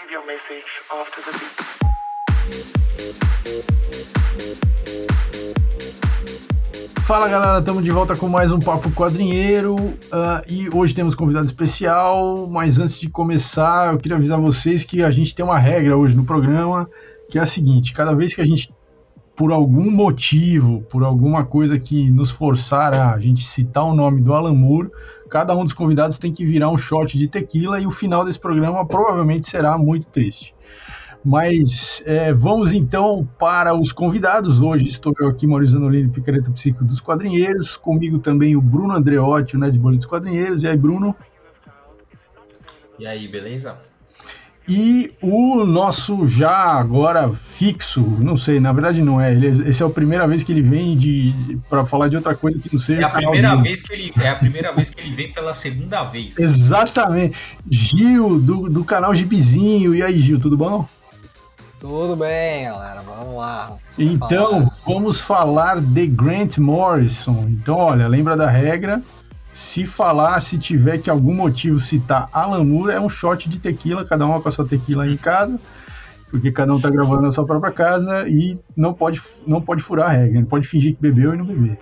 leave your message after the beep. Fala galera, estamos de volta com mais um Papo Quadrinheiro uh, e hoje temos convidado especial. Mas antes de começar, eu queria avisar vocês que a gente tem uma regra hoje no programa que é a seguinte: cada vez que a gente, por algum motivo, por alguma coisa que nos forçar a gente citar o nome do Alan Moore, cada um dos convidados tem que virar um shot de tequila e o final desse programa provavelmente será muito triste. Mas é, vamos então para os convidados. Hoje estou eu aqui, Maurício Zanolini, Picareta Psíquico dos Quadrinheiros. Comigo também o Bruno Andreotti, o Ned Bolito dos Quadrinheiros. E aí, Bruno? E aí, beleza? E o nosso já agora fixo, não sei, na verdade não é. Ele, esse é a primeira vez que ele vem de para falar de outra coisa que não seja. É a primeira vez que ele é a primeira vez que ele vem pela segunda vez. Exatamente. Gil do, do canal Gibizinho. E aí, Gil, tudo bom? Tudo bem, galera. Vamos lá. Então, falar. vamos falar de Grant Morrison. Então, olha, lembra da regra? Se falar, se tiver que algum motivo citar Alan Moore, é um shot de tequila, cada um com a sua tequila em casa, porque cada um tá gravando na sua própria casa e não pode, não pode furar a regra, não pode fingir que bebeu e não beber.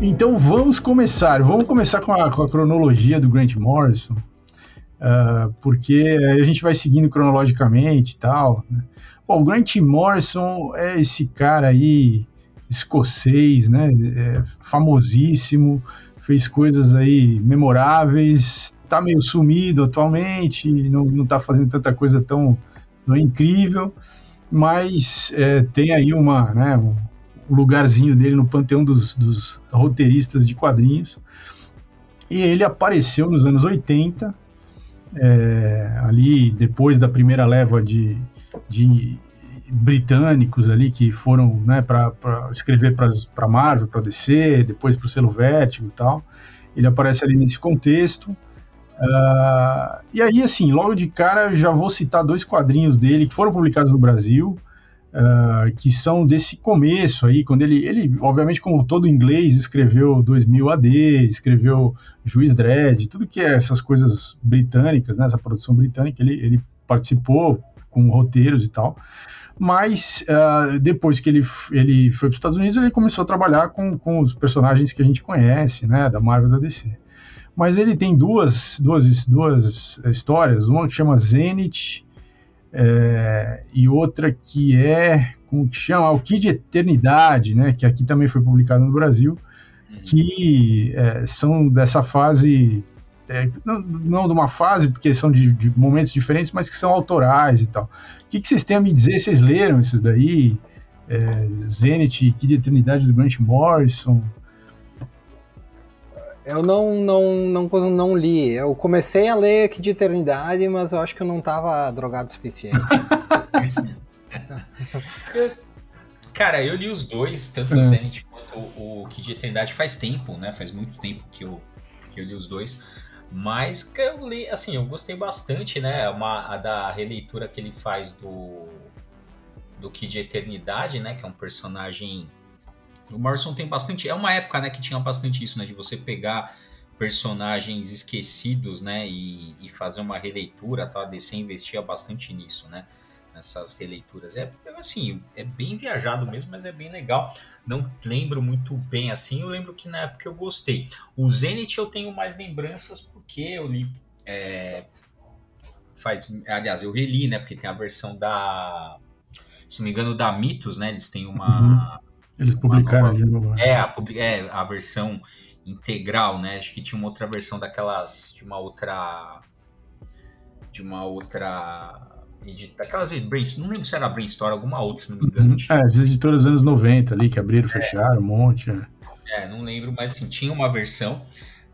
Então vamos começar. Vamos começar com a, com a cronologia do Grant Morrison, uh, porque a gente vai seguindo cronologicamente e tal. Né? Bom, o Grant Morrison é esse cara aí escocês, né? É famosíssimo, fez coisas aí memoráveis, tá meio sumido atualmente, não, não tá fazendo tanta coisa tão, tão incrível, mas é, tem aí uma, né, o lugarzinho dele no panteão dos, dos roteiristas de quadrinhos. E ele apareceu nos anos 80, é, ali depois da primeira leva de, de britânicos ali que foram né, para escrever para Marvel, para DC, depois para o selo Vertigo e tal. Ele aparece ali nesse contexto. Uh, e aí, assim, logo de cara, já vou citar dois quadrinhos dele que foram publicados no Brasil uh, que são desse começo aí, quando ele, ele, obviamente, como todo inglês, escreveu 2000 AD, escreveu Juiz Dredd, tudo que é essas coisas britânicas, né, essa produção britânica, ele, ele participou com roteiros e tal. Mas uh, depois que ele, ele foi para os Estados Unidos, ele começou a trabalhar com, com os personagens que a gente conhece, né, da Marvel da DC. Mas ele tem duas, duas, duas histórias, uma que chama Zenith é, e outra que é, como que chama? O Kid Eternidade, né? Que aqui também foi publicado no Brasil, uhum. que é, são dessa fase, é, não, não, de uma fase, porque são de, de, momentos diferentes, mas que são autorais e tal. O que, que vocês têm a me dizer? Vocês leram esses daí? É, Zenith, Kid Eternidade do Grant Morrison? Eu não, não, não, não li. Eu comecei a ler aqui de Eternidade, mas eu acho que eu não estava drogado o suficiente. Cara, eu li os dois, tanto o é. Zenith quanto o Kid de Eternidade faz tempo, né? Faz muito tempo que eu, que eu li os dois. Mas eu li, assim, eu gostei bastante, né? Uma, a da releitura que ele faz do, do Kid de Eternidade, né? Que é um personagem o Morrison tem bastante. É uma época, né, que tinha bastante isso, né? De você pegar personagens esquecidos, né? E, e fazer uma releitura, tá? A DC investia bastante nisso, né? Nessas releituras. É assim, é bem viajado mesmo, mas é bem legal. Não lembro muito bem assim. Eu lembro que na época eu gostei. O Zenith eu tenho mais lembranças porque eu li. É, faz, aliás, eu reli, né? Porque tem a versão da. Se não me engano, da Mitos, né? Eles têm uma. Uhum eles publicaram de novo. É a, é, a versão integral, né? Acho que tinha uma outra versão daquelas. De uma outra. De uma outra Aquelas brainstorm, não lembro se era brainstorm, alguma outra, se não me engano. Uhum. É, as editoras dos anos 90 ali, que abriram, fecharam, um monte. É. é, não lembro, mas assim, tinha uma versão.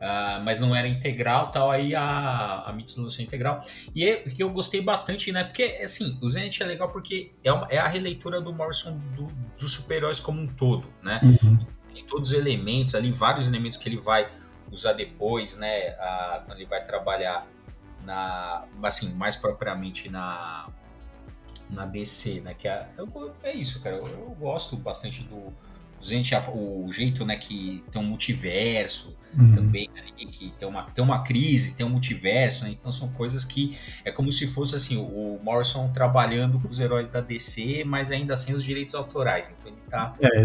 Uh, mas não era integral, tal, aí a, a Mits lançou integral. E é, que eu gostei bastante, né? Porque, assim, o Zenith é legal porque é, uma, é a releitura do Morrison do, dos super-heróis como um todo, né? Uhum. Tem todos os elementos ali, vários elementos que ele vai usar depois, né? A, quando ele vai trabalhar na, assim, mais propriamente na na DC, né? Que é, é isso, cara. Eu, eu gosto bastante do, gente, o jeito né, que tem um multiverso uhum. também ali, que tem uma, tem uma crise, tem um multiverso, né, então são coisas que é como se fosse assim, o Morrison trabalhando com os heróis da DC, mas ainda sem os direitos autorais, então ele tá é,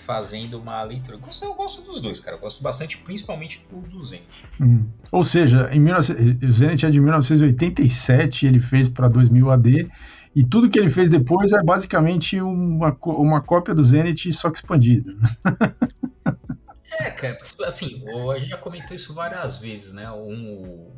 fazendo uma leitura. Eu gosto, eu gosto dos dois, cara, eu gosto bastante, principalmente do, do Zenith. Uhum. Ou seja, em 19, o Zenith é de 1987, ele fez para 2000 AD, e tudo que ele fez depois é basicamente uma, uma cópia do Zenith, só que expandida. é, cara, assim, a gente já comentou isso várias vezes, né? Um,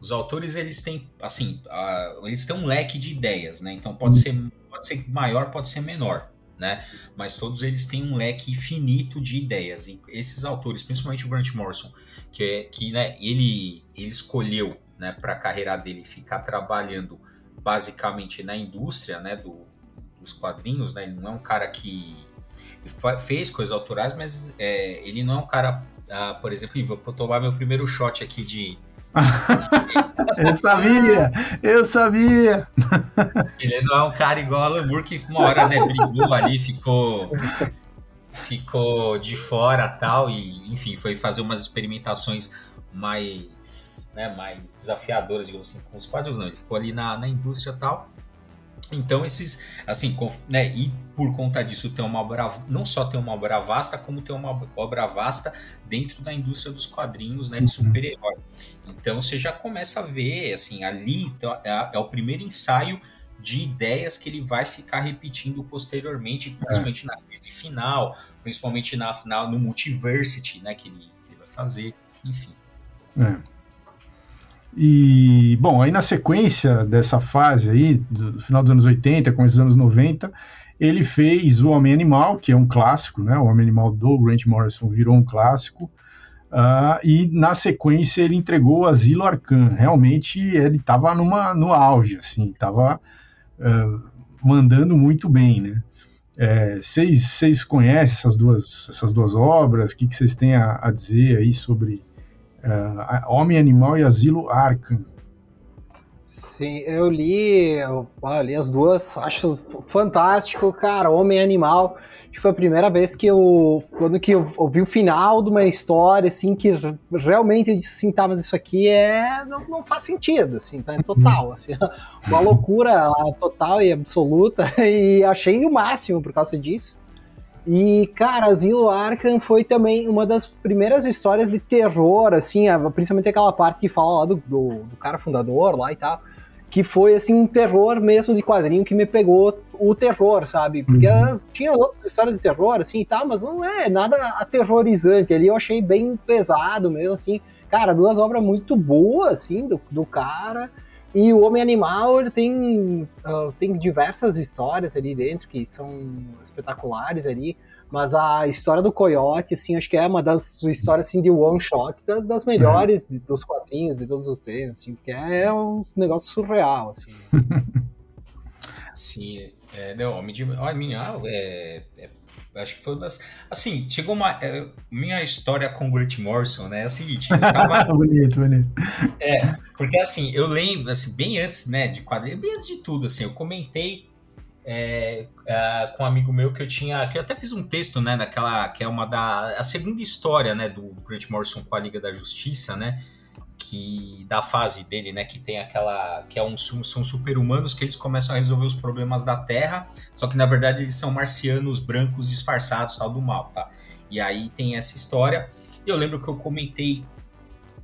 os autores, eles têm, assim, uh, eles têm um leque de ideias, né? Então pode, ser, pode ser maior, pode ser menor, né? Mas todos eles têm um leque infinito de ideias. E esses autores, principalmente o Grant Morrison, que, é, que né, ele, ele escolheu, né, para a carreira dele ficar trabalhando basicamente na indústria né, do, dos quadrinhos, né? Ele não é um cara que fez coisas autorais, mas é, ele não é um cara, ah, por exemplo, vou tomar meu primeiro shot aqui de. eu sabia, eu sabia. Ele não é um cara igual a Moore que uma hora né, brigou ali, ficou ficou de fora tal e enfim foi fazer umas experimentações mais né, mais desafiadoras, digamos assim, com os quadros, não. Ele ficou ali na, na indústria e tal. Então, esses, assim, né, e por conta disso ter uma obra, não só ter uma obra vasta, como ter uma obra vasta dentro da indústria dos quadrinhos, né, de uhum. super-herói. Então, você já começa a ver, assim, ali então, é, é, o primeiro ensaio de ideias que ele vai ficar repetindo posteriormente, é. principalmente é. na crise final, principalmente na, na, no multiversity, né, que ele, que ele vai fazer, enfim. É. E, bom, aí na sequência dessa fase aí, do final dos anos 80, com os anos 90, ele fez O Homem Animal, que é um clássico, né? O Homem Animal do Grant Morrison virou um clássico. Uh, e na sequência ele entregou Asilo Arcan. Realmente ele estava no auge, assim, estava uh, mandando muito bem, né? Vocês é, conhecem essas duas, essas duas obras? O que vocês têm a, a dizer aí sobre Uh, Homem Animal e Asilo Arkham. Sim, eu li, eu, eu li as duas, acho fantástico, cara, Homem Animal. Foi a primeira vez que eu, quando que eu ouvi o final de uma história, assim, que realmente eu disse assim, tá, mas isso aqui é, não, não faz sentido, assim, tá, é total, assim, uma loucura total e absoluta, e achei o máximo por causa disso. E, cara, Asilo Arkham foi também uma das primeiras histórias de terror, assim, principalmente aquela parte que fala lá do, do, do, cara fundador lá e tal, que foi, assim, um terror mesmo de quadrinho que me pegou o terror, sabe? Porque uhum. tinha outras histórias de terror, assim, e tal, mas não é nada aterrorizante ali, eu achei bem pesado mesmo, assim. Cara, duas obras muito boas, assim, do, do cara, e o Homem Animal ele tem, uh, tem diversas histórias ali dentro que são espetaculares ali. Mas a história do Coyote, assim, acho que é uma das histórias assim, de one shot das, das melhores dos quadrinhos de todos os tempos, assim, porque é um negócio surreal, assim. Sim, é, não, Homem de Animal é, é acho que foi uma das. Assim, chegou uma. É, minha história com o Grant Morrison, né? É a seguinte, eu tava. bonito, bonito. É, porque assim, eu lembro, assim, bem antes, né, de quadrinho, bem antes de tudo, assim, eu comentei é, é, com um amigo meu que eu tinha. Que eu até fiz um texto, né, naquela. que é uma da. a segunda história, né, do Grant Morrison com a Liga da Justiça, né? Que da fase dele, né, que tem aquela que é um são super-humanos que eles começam a resolver os problemas da Terra, só que na verdade eles são marcianos brancos disfarçados, tal do mal, tá? E aí tem essa história. Eu lembro que eu comentei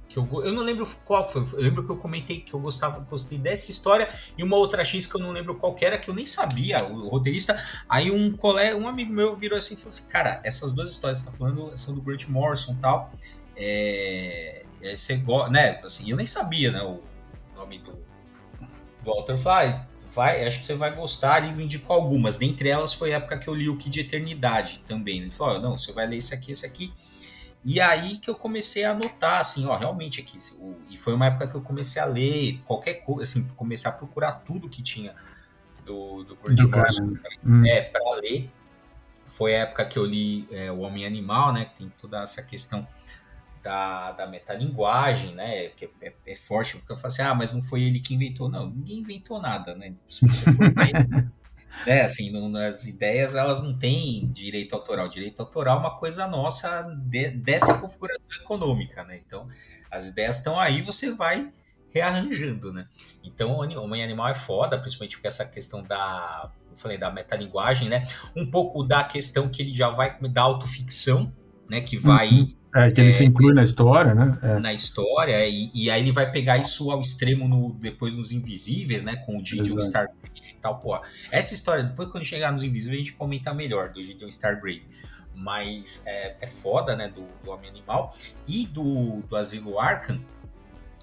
que eu, eu não lembro qual foi, eu lembro que eu comentei que eu gostava, gostei dessa história e uma outra X que eu não lembro qual era, que eu nem sabia, o, roteirista. Aí um colega, um amigo meu virou assim e falou assim: "Cara, essas duas histórias que você tá falando são do Grant Morrison, tal. É, você gosta, né? Assim, eu nem sabia, né? O nome do, do autor, ah, vai, acho que você vai gostar, e indicou algumas. Dentre elas foi a época que eu li o Kid de Eternidade também. Ele falou, não, você vai ler esse aqui, esse aqui. E aí que eu comecei a anotar, assim, ó, realmente aqui. E foi uma época que eu comecei a ler qualquer coisa, assim, comecei a procurar tudo que tinha do, do Grant Morrison hum. é, para ler. Foi a época que eu li é, O Homem Animal, né? Que tem toda essa questão da, da metalinguagem, né? Que é, é, forte, porque eu falo assim, ah, mas não foi ele que inventou. Não, ninguém inventou nada, né? Se você for ver, é, assim, não, as ideias elas não têm direito autoral. Direito autoral é uma coisa nossa de, dessa configuração econômica, né? Então, as ideias estão aí, você vai rearranjando, né? Então, o Homem Animal é foda, principalmente com essa questão da, eu falei, da metalinguagem, né? Um pouco da questão que ele já vai da autoficção, né? Que vai uhum. É, que ele é, se inclui na história, né? É. Na história, e, e, aí ele vai pegar isso ao extremo no, depois nos Invisíveis, né? Com o Gideon Stargrave e tal, pô. Essa história, depois quando chegar nos Invisíveis, a gente comenta melhor do Gideon Stargrave. Mas é, é foda, né? Do, do Homem-Animal. E do, do Asilo Arkham,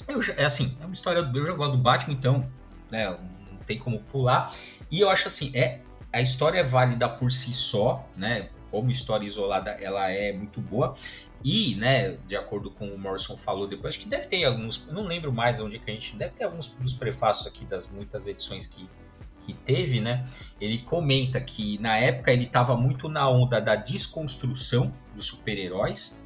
eu, é assim, é uma história do. Eu já gosto do Batman, então, né? Não tem como pular. E eu acho assim, é. A história é válida por si só, né? Como história isolada, ela é muito boa. E, né, de acordo com o Morrison falou depois, acho que deve ter alguns, não lembro mais onde que a gente, deve ter alguns dos prefácios aqui das muitas edições que, que teve, né? Ele comenta que na época ele estava muito na onda da desconstrução dos super-heróis,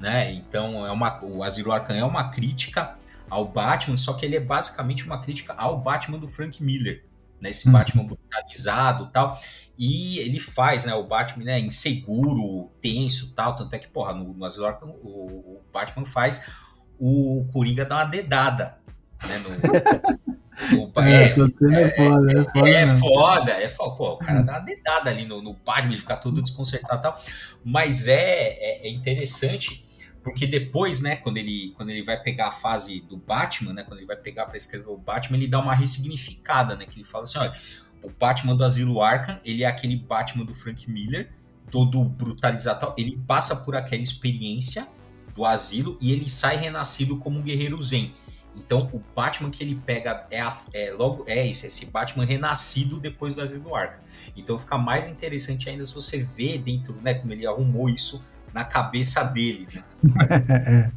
né? Então é uma, o Asilo Arkham é uma crítica ao Batman, só que ele é basicamente uma crítica ao Batman do Frank Miller né, esse Batman brutalizado tal. E ele faz, né, o Batman, né, inseguro, tenso tal, tanto é que, porra, no, no Arkham, o, Batman faz o Coringa dar uma dedada, né, no, no é, é, é, é, foda, é, foda, é foda, é foda, pô, o cara dá uma dedada ali no, no Batman, ele fica todo desconcertado tal, mas é, é, é interessante porque depois, né, quando ele, quando ele vai pegar a fase do Batman, né, quando ele vai pegar para escrever o Batman, ele dá uma ressignificada, né, que ele fala assim, olha, o Batman do Asilo Arkham, ele é aquele Batman do Frank Miller, todo brutalizado, ele passa por aquela experiência do asilo e ele sai renascido como um guerreiro zen. Então, o Batman que ele pega é, a, é logo é esse, esse Batman renascido depois do Asilo Arkham. Então, fica mais interessante ainda se você vê dentro, né, como ele arrumou isso na cabeça dele. Né?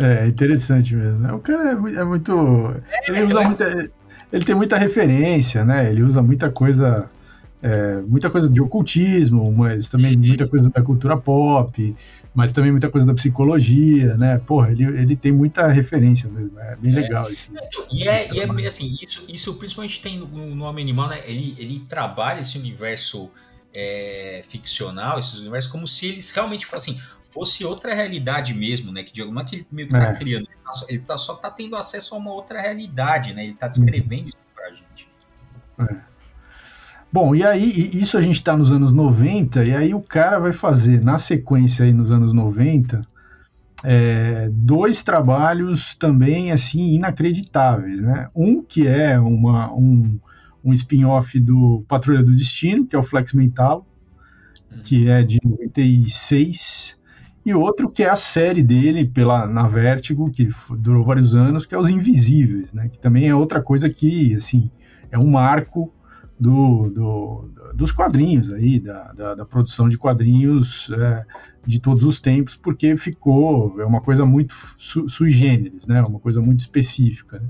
é, é interessante mesmo. Né? O cara é, é muito. É, ele usa é muita. Ele tem muita referência, né? Ele usa muita coisa. É, muita coisa de ocultismo, mas também uhum. muita coisa da cultura pop, mas também muita coisa da psicologia, né? Porra, ele, ele tem muita referência mesmo, é bem é. legal isso. Então, e é, e é assim, isso, isso principalmente tem no, no Homem Animal, né? Ele, ele trabalha esse universo é, ficcional, esses universos, como se eles realmente fossem, fosse outra realidade mesmo, né? Que de alguma que ele meio que tá é. criando, ele, tá, ele tá, só tá tendo acesso a uma outra realidade, né? Ele tá descrevendo isso pra gente. É. Bom, e aí, isso a gente está nos anos 90, e aí o cara vai fazer, na sequência aí nos anos 90, é, dois trabalhos também, assim, inacreditáveis, né? Um que é uma, um, um spin-off do Patrulha do Destino, que é o Flex Mental, que é de 96, e outro que é a série dele pela na Vertigo, que durou vários anos, que é Os Invisíveis, né? Que também é outra coisa que, assim, é um marco do, do dos quadrinhos aí, da, da, da produção de quadrinhos é, de todos os tempos, porque ficou, é uma coisa muito su, sui generis, né? Uma coisa muito específica. Né?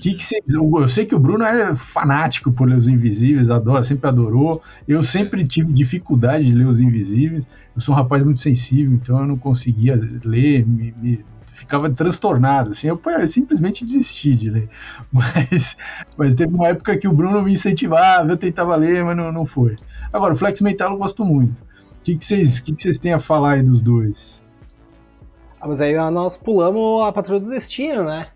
Que que vocês, eu sei que o Bruno é fanático por ler Os Invisíveis, adora, sempre adorou. Eu sempre tive dificuldade de ler Os Invisíveis. Eu sou um rapaz muito sensível, então eu não conseguia ler, me, me ficava transtornado. Assim, eu, eu, simplesmente desisti de ler. Mas, mas teve uma época que o Bruno me incentivava, eu tentava ler, mas não, não foi. Agora, o Flex Mental eu gosto muito. O que, que, vocês, que, que vocês têm a falar aí dos dois? Ah, mas aí nós pulamos a Patrulha do Destino, né?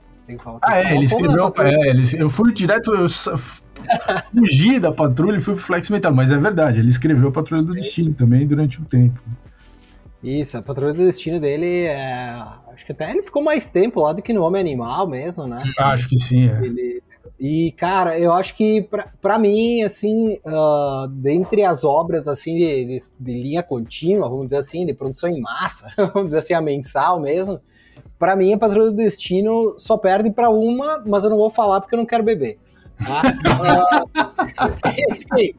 Ah, é, ele escreveu. É, ele, eu fui direto. Eu fugi da patrulha e fui pro Flex Metal, mas é verdade, ele escreveu a Patrulha do Sim. Destino também durante um tempo. Isso, a Patrulha do Destino dele é. Acho que até ele ficou mais tempo lá do que no Homem Animal mesmo, né? Acho que sim, é. Ele, e, cara, eu acho que para mim, assim, uh, dentre as obras, assim, de, de, de, linha contínua, vamos dizer assim, de produção em massa, vamos dizer assim, a mensal mesmo, para mim, a Patrulha do Destino só perde para uma, mas eu não vou falar porque eu não quero beber. Ah, enfim,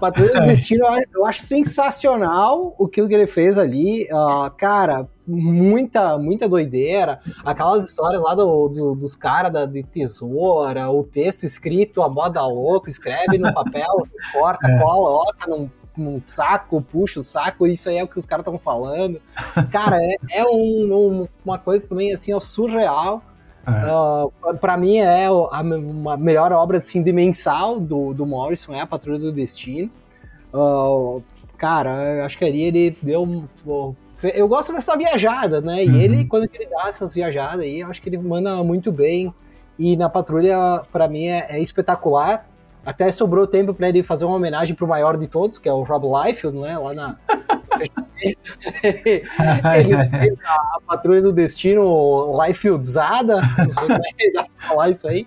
Patrulha do Destino eu acho sensacional o que ele fez ali. Uh, cara, muita, muita doideira. Aquelas histórias lá do, do dos caras de tesoura, o texto escrito a moda louco, escreve no papel, corta, é. coloca num, num saco, puxa o saco, isso aí é o que os caras estão falando. Cara, é, é um, um, uma coisa também assim, ó, surreal. É. Uh, para mim é a, uma melhor obra assim, de mensal do, do Morrison, é a Patrulha do Destino. Uh, cara, acho que ali ele deu. Eu gosto dessa viajada, né? E uhum. ele, quando ele dá essas viajadas aí, eu acho que ele manda muito bem. E na patrulha, para mim, é, é, espetacular. Até sobrou tempo para ele fazer uma homenagem pro maior de todos, que é o Rob Liefeld, né? Lá na, ele fez a, a, Patrulha do Destino Lifefieldizada, não sei como é que dá pra falar isso aí.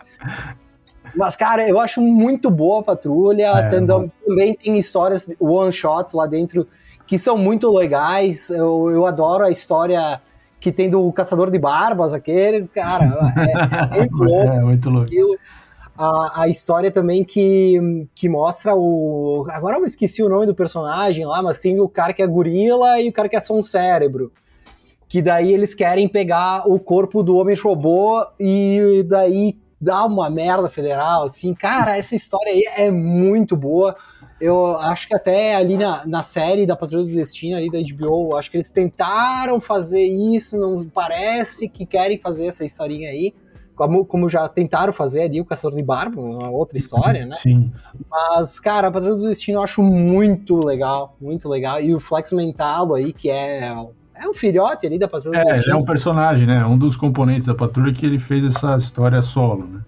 Mas, cara, eu acho muito boa a Patrulha, é, também, também tem histórias one-shots lá dentro que são muito legais, eu, eu adoro a história que tem do Caçador de Barbas, aquele, cara, é, é muito louco. É, muito louco. A, a história também que, que mostra o. Agora eu esqueci o nome do personagem lá, mas tem o cara que é gorila e o cara que é só um cérebro. Que daí eles querem pegar o corpo do homem robô e daí dá uma merda federal, assim. Cara, essa história aí é muito boa. Eu acho que até ali na, na série da Patrulha do Destino, ali da HBO, acho que eles tentaram fazer isso, não parece que querem fazer essa historinha aí como, como já tentaram fazer ali o Caçador de Barba, uma outra história, né? Sim. Mas, cara, a Patrulha do Destino eu acho muito legal, muito legal. E o Flex Mentalo aí, que é é um filhote ali da Patrulha é, do Destino. É, um personagem, né? Um dos componentes da Patrulha que ele fez essa história solo, né?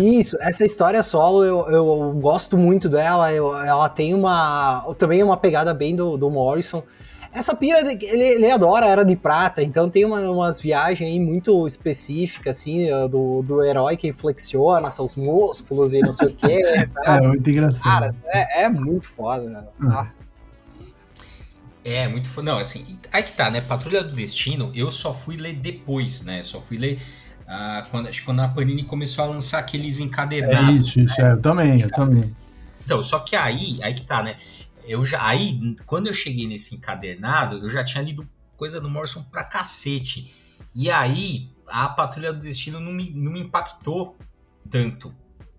Isso, essa história solo eu, eu gosto muito dela. Eu, ela tem uma. Também uma pegada bem do, do Morrison. Essa pira, ele, ele adora Era de Prata, então tem uma, umas viagens aí muito específicas, assim, do, do herói que flexiona seus músculos e não sei o que. É, muito engraçado. Cara, é, é muito foda, né? Hum. Ah. É, muito foda. Não, assim, aí que tá, né? Patrulha do Destino, eu só fui ler depois, né? Só fui ler ah, quando, acho que quando a Panini começou a lançar aqueles encadernados. É isso, né? isso, é, eu também, eu também. Então, só que aí, aí que tá, né? Eu já aí quando eu cheguei nesse encadernado, eu já tinha lido coisa do Morrison pra cacete. E aí a Patrulha do Destino não me, não me impactou tanto,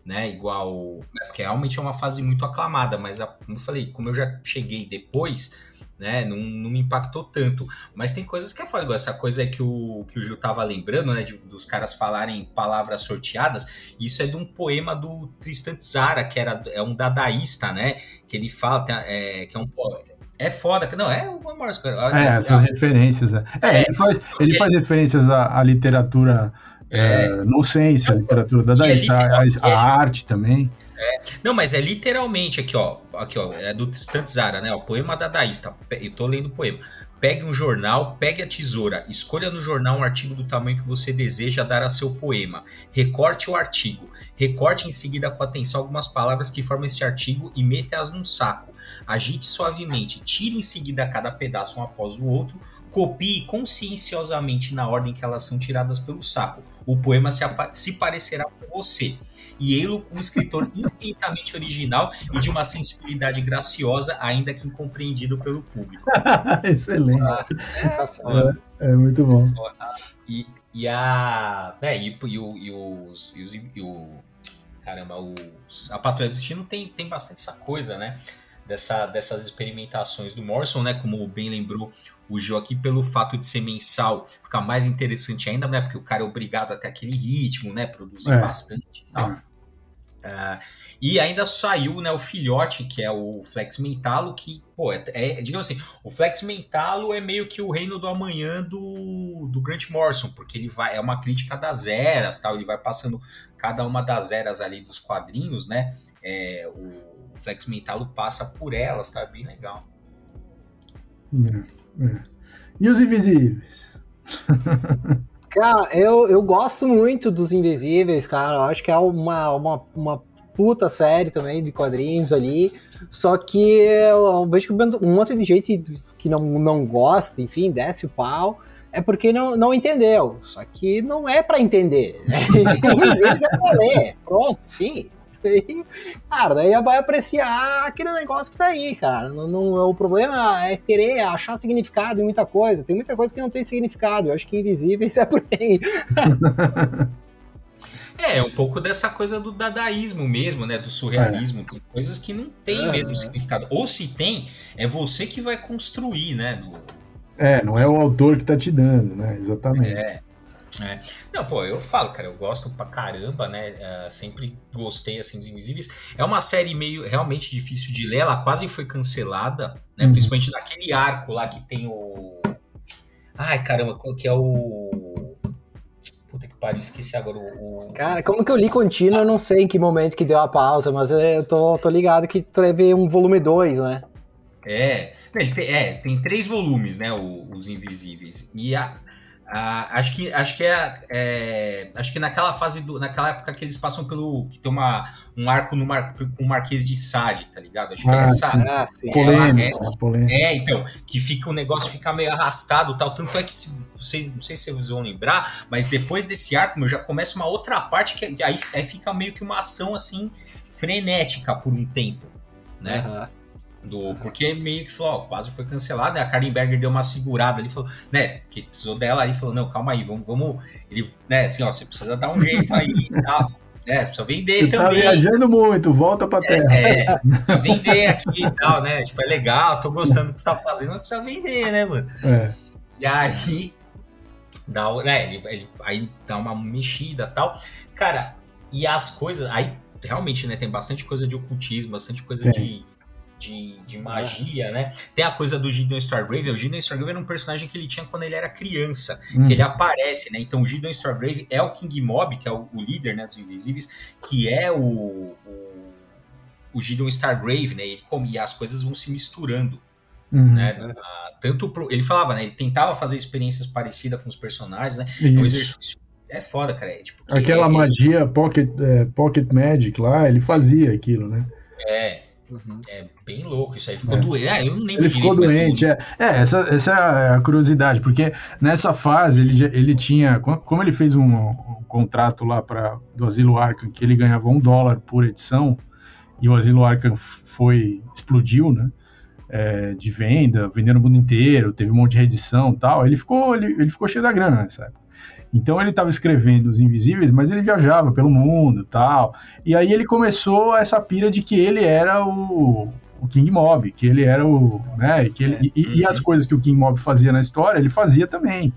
né? Igual, porque realmente é uma fase muito aclamada, mas a, como eu falei, como eu já cheguei depois, né? Não, não me impactou tanto. Mas tem coisas que é foda, essa coisa que o, que o Gil tava lembrando, né? De, dos caras falarem palavras sorteadas. Isso é de um poema do Tristan Tzara, que era, é um dadaísta, né? Que ele fala, é, que é um é foda, não, é o Morrison. É, é, referências. É. é, ele faz, ele faz referências à, à literatura é, é, no senso, a literatura dadaísta, a, a arte também. É, não, mas é literalmente aqui, ó. Aqui, ó. É do Tristan Zara, né? O poema dadaísta. Eu tô lendo o poema. Pegue um jornal, pegue a tesoura, escolha no jornal um artigo do tamanho que você deseja dar a seu poema. Recorte o artigo. Recorte em seguida com atenção algumas palavras que formam este artigo e meta-as num saco. Agite suavemente, tire em seguida cada pedaço um após o outro, copie conscienciosamente na ordem que elas são tiradas pelo saco. O poema se, se parecerá com você e ele um escritor infinitamente original e de uma sensibilidade graciosa, ainda que incompreendido pelo público. Excelente. Ah, é, é, é, muito bom. E, e a. É, e, e, o, e, os, e, os, e o. Caramba, os, a Patrulha do Destino tem, tem bastante essa coisa, né? Dessa, dessas experimentações do Morrison, né? Como bem lembrou o Gil aqui, pelo fato de ser mensal, fica mais interessante ainda, né? Porque o cara é obrigado a ter aquele ritmo, né? Produzir é. bastante e tal. Uh, e ainda saiu né, o filhote, que é o Flex Mentalo, que, pô, é, é, digamos assim, o Flex Mentalo é meio que o reino do amanhã do, do Grant Morrison, porque ele vai, é uma crítica das eras, tal, ele vai passando cada uma das eras ali dos quadrinhos, né? É, o, o Flex Mentalo passa por elas, tá bem legal. É, é. E os invisíveis? Cara, eu, eu gosto muito dos Invisíveis, cara. Eu acho que é uma, uma, uma puta série também de quadrinhos ali. Só que eu vejo que um monte de gente que não, não gosta, enfim, desce o pau, é porque não, não entendeu. Só que não é para entender. Invisíveis é pra ler. Pronto, enfim. Daí, cara, daí vai apreciar aquele negócio que tá aí, cara. Não, não, o problema é querer achar significado em muita coisa. Tem muita coisa que não tem significado. Eu acho que invisíveis é por aí. É, um pouco dessa coisa do dadaísmo mesmo, né? Do surrealismo. Tem coisas que não tem É. mesmo significado. Ou se tem, é você que vai construir, né? No- É, não é o autor que tá te dando, né? Exatamente. É. é. Não, pô, eu falo, cara, eu gosto pra caramba, né? é, sempre gostei, assim, dos Invisíveis. É uma série meio realmente difícil de ler, ela quase foi cancelada, né? Uhum. Principalmente naquele arco lá que tem o. Ai, caramba, qual que é o. Puta que pariu, esqueci agora o. Cara, como que eu li contínuo, eu não sei em que momento que deu a pausa, mas eu tô, tô ligado que teve um volume 2, né? É, tem, é, tem três volumes, né? o- os Invisíveis. E a, a- acho que acho que é, é, acho que naquela fase do, naquela época que eles passam pelo que tem uma um arco no mar, com o Marquês de Sade, tá ligado? Acho que é Ah, essa. sim. Ah, sim. Polêmica, né? polêmica. É, então, que fica o negócio fica meio arrastado, tal. Tanto é que se vocês, não sei se vocês vão lembrar, mas depois desse arco, meu, já começa uma outra parte que aí, aí fica meio que uma ação assim frenética por um tempo, né? Aham. Do, porque meio que falou, ó, quase foi cancelado, né? A Karen Berger deu uma segurada ali, falou, né? Que precisou dela aí, falou, não, calma aí, vamos, vamos. Ele, né, assim, ó, você precisa dar um jeito aí e tal. É, precisa vender Você tá também. viajando muito, volta pra terra. É, precisa vender aqui e tal, né? Tipo, é legal, tô gostando do que você tá fazendo, mas precisa vender, né, mano? É. E aí, dá, né, ele, ele- aí dá uma mexida e tal. Cara, e as coisas, aí realmente, né, tem bastante coisa de ocultismo, bastante coisa Tem. de, de, de magia, né? Tem a coisa do Gideon Stargrave, o Gideon Stargrave era um personagem que ele tinha quando ele era criança, Uhum. que ele aparece, né? Então o Gideon Stargrave é o King Mob, que é o, o líder, né, dos Invisíveis, que é o, o, o Gideon Stargrave, né? Ele, e as coisas vão se misturando Uhum. né? Ah, tanto pro, ele falava, né? Ele tentava fazer experiências parecidas com os personagens, né? É um Isso. exercício. É foda, cara. É, tipo, que Aquela é, magia pocket, é, pocket Magic lá, ele fazia aquilo, né? É, Uhum. é bem louco isso aí. Ficou É. doente. Ah, eu não lembro Ele ficou direito, doente, é. É, essa, essa é a curiosidade, porque nessa fase ele, ele tinha, co- como ele fez um, um contrato lá para do Asilo Arkham, que ele ganhava um dólar por edição, e o Asilo Arkham foi, explodiu, né? é, de venda, vendendo o mundo inteiro, teve um monte de reedição e tal. Ele ficou, ele, ele ficou cheio da grana nessa época. Então ele estava escrevendo Os Invisíveis, mas ele viajava pelo mundo e tal. E aí ele começou essa pira de que ele era o, o King Mob, que ele era o. Né, e, que ele- e- e Uhum. as coisas que o King Mob fazia na história, ele fazia também.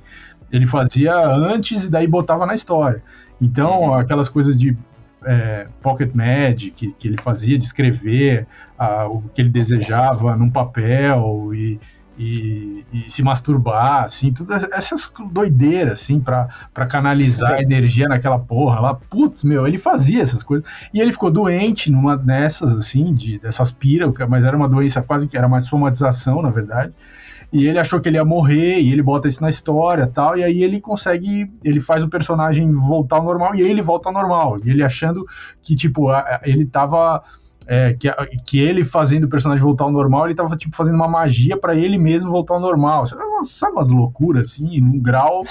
Ele fazia antes e daí botava na história. Então, Uhum. aquelas coisas de é, Pocket Magic que, que ele fazia, de escrever ah, o que ele desejava num papel e, e, e se masturbar, assim, todas essas doideiras, assim, pra, pra canalizar a energia naquela porra lá. Putz, meu, ele fazia essas coisas. E ele ficou doente numa dessas, assim, de, dessas piras, mas era uma doença quase que era mais somatização, na verdade. E ele achou que ele ia morrer, e ele bota isso na história tal, e aí ele consegue, ele faz o personagem voltar ao normal, e aí ele volta ao normal. E ele achando que, tipo, ele tava. É, que, que ele fazendo o personagem voltar ao normal, ele tava, tipo, fazendo uma magia pra ele mesmo voltar ao normal. Sabe umas, sabe umas loucuras, assim, num grau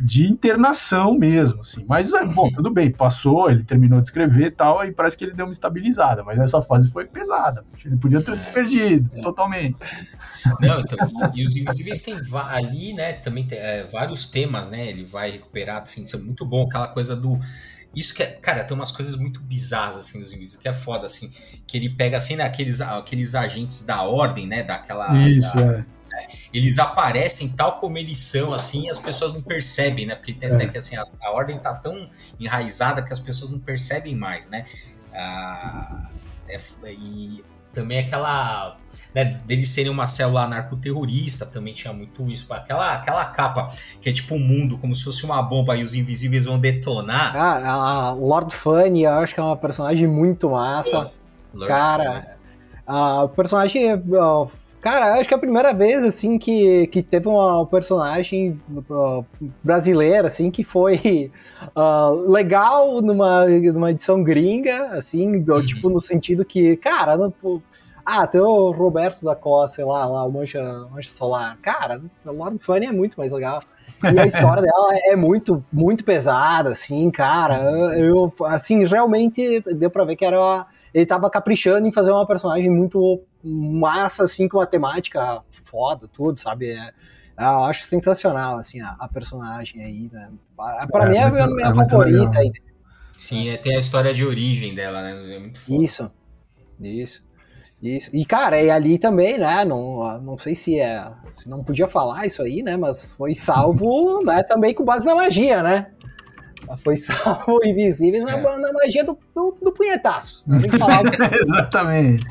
de internação mesmo, assim. Mas, é, bom, tudo bem, passou, ele terminou de escrever e tal, aí parece que ele deu uma estabilizada, mas essa fase foi pesada. Ele podia ter se perdido totalmente. Não, então, e, e os Invisíveis tem ali, né, também tem é, vários temas, né, ele vai recuperar, assim, isso é muito bom, aquela coisa do... Isso que é, cara, tem umas coisas muito bizarras, assim, dos Invisíveis, que é foda, assim, que ele pega, assim, né, aqueles, aqueles agentes da ordem, né, daquela... Isso, da- é. eles aparecem tal como eles são, assim, e as pessoas não percebem, né? Porque ele tem essa É. ideia que assim, a, a ordem tá tão enraizada que as pessoas não percebem mais, né? Ah, é e também aquela. Né, deles serem uma célula narcoterrorista também tinha muito isso. Aquela, aquela capa que é tipo o mundo, como se fosse uma bomba e os invisíveis vão detonar. Cara, a Lord Funny, eu acho que é uma personagem muito massa. Cara, a personagem. Cara, acho que é a primeira vez, assim, que, que teve uma personagem ó, brasileira, assim, que foi ah, legal numa, numa edição gringa, assim, do- Uhum. tipo, no sentido que, cara, não, ah, tem o Roberto da Costa, sei lá, lá, o Mancha, Mancha Solar. Cara, o Lord Funny é muito mais legal. E a história dela é muito, muito pesada, assim, cara. Eu, assim, realmente deu pra ver que era. Ele tava caprichando em fazer uma personagem muito massa, assim, com uma temática foda, tudo, sabe? É, eu acho sensacional, assim, a, a personagem aí, né? Pra é, mim é, muito, a minha é favorita. Aí. Sim, é, tem a história de origem dela, né? É muito foda. Isso, isso. Isso. E, cara, e ali também, né? Não, não sei se é. Se não podia falar isso aí, né? Mas foi salvo né, também com base na magia, né? Foi salvo Invisíveis é. na, na, magia do, do, do punhetaço. Exatamente.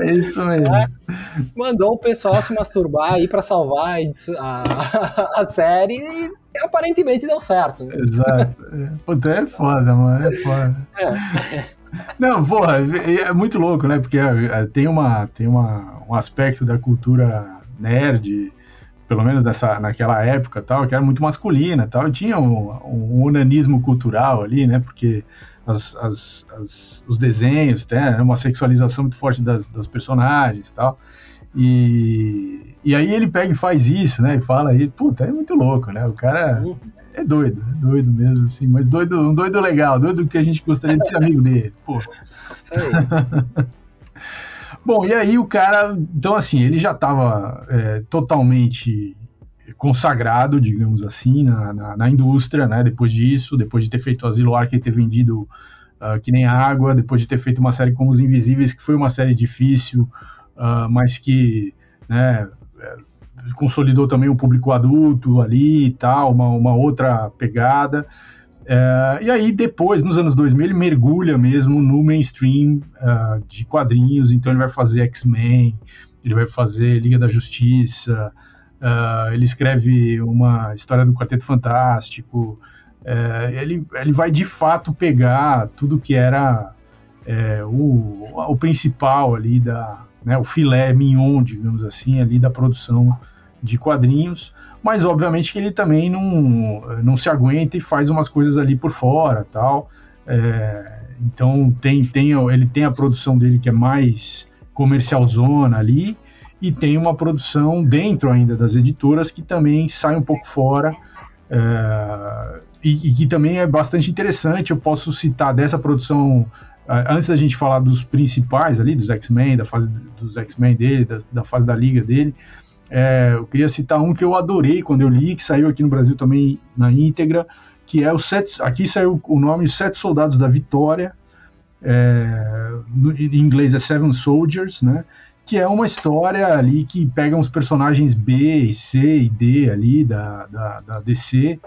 É isso mesmo. É, mandou o pessoal se masturbar aí pra salvar a, a, série e aparentemente deu certo. Exato. Puta, é foda, mano. É foda. É. Não, porra, é muito louco, né? Porque é, tem, uma, tem uma, um aspecto da cultura nerd, pelo menos nessa, naquela época tal, que era muito masculina tal, e tinha um, um onanismo cultural ali, né? Porque as, as, as, os desenhos, né? uma sexualização muito forte das, das personagens tal. E, e aí ele pega e faz isso, né? E fala aí, puta, é muito louco, né? O cara uhum é doido, é doido mesmo, assim, mas doido, um doido legal, doido que a gente gostaria de ser amigo dele, pô. Isso aí. Bom, e aí o cara, então assim, ele já estava é, totalmente consagrado, digamos assim, na, na, na, indústria, né, depois disso, depois de ter feito o Asilo Arca e ter vendido uh, que nem água, depois de ter feito uma série como Os Invisíveis, que foi uma série difícil, uh, mas que, né, consolidou também o público adulto ali e tal, uma, uma outra pegada. É, e aí depois, nos anos 2000, ele mergulha mesmo no mainstream uh, de quadrinhos, então ele vai fazer X-Men, ele vai fazer Liga da Justiça, uh, ele escreve uma história do Quarteto Fantástico, uh, ele, ele vai de fato pegar tudo que era é, o, o principal ali da, né, o filé mignon, digamos assim, ali da produção de quadrinhos, mas obviamente que ele também não, não se aguenta e faz umas coisas ali por fora, tal. É, então tem, tem, ele tem a produção dele que é mais comercial zona ali e tem uma produção dentro ainda das editoras que também sai um pouco fora é, e, e, que também é bastante interessante. Eu posso citar dessa produção antes da gente falar dos principais ali, dos X-Men, da fase dos X-Men dele, da, da, fase da liga dele, é, eu queria citar um que eu adorei quando eu li, que saiu aqui no Brasil também na íntegra, que é o Sete, aqui saiu o nome Sete Soldados da Vitória, é, em inglês é Seven Soldiers, né? Que é uma história ali que pega uns personagens B, C e D ali da, da, da DC.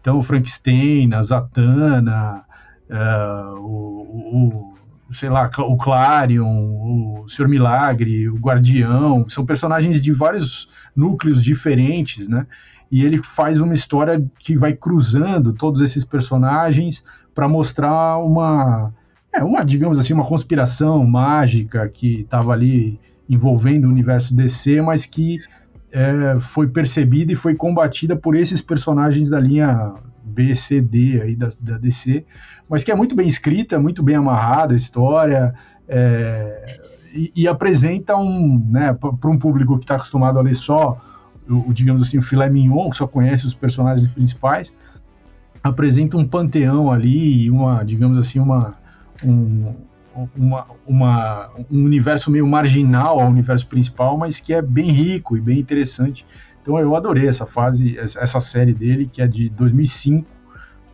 Então, o Frankenstein, a Zatanna, uh, o, o, sei lá, o Clarion, o Senhor Milagre, o Guardião, são personagens de vários núcleos diferentes, né? E ele faz uma história que vai cruzando todos esses personagens para mostrar uma, é, uma, digamos assim, uma conspiração mágica que estava ali envolvendo o universo DC, mas que é, foi percebida e foi combatida por esses personagens da linha B, C, D aí da, da DC, mas que é muito bem escrita, muito bem amarrada a história, é, e, e, apresenta um, né, para um público que está acostumado a ler só, o, digamos assim, o filé mignon, que só conhece os personagens principais, apresenta um panteão ali, uma, digamos assim, uma, um, uma, uma, um universo meio marginal ao universo principal, mas que é bem rico e bem interessante então eu adorei essa fase, essa série dele, que é de 2005,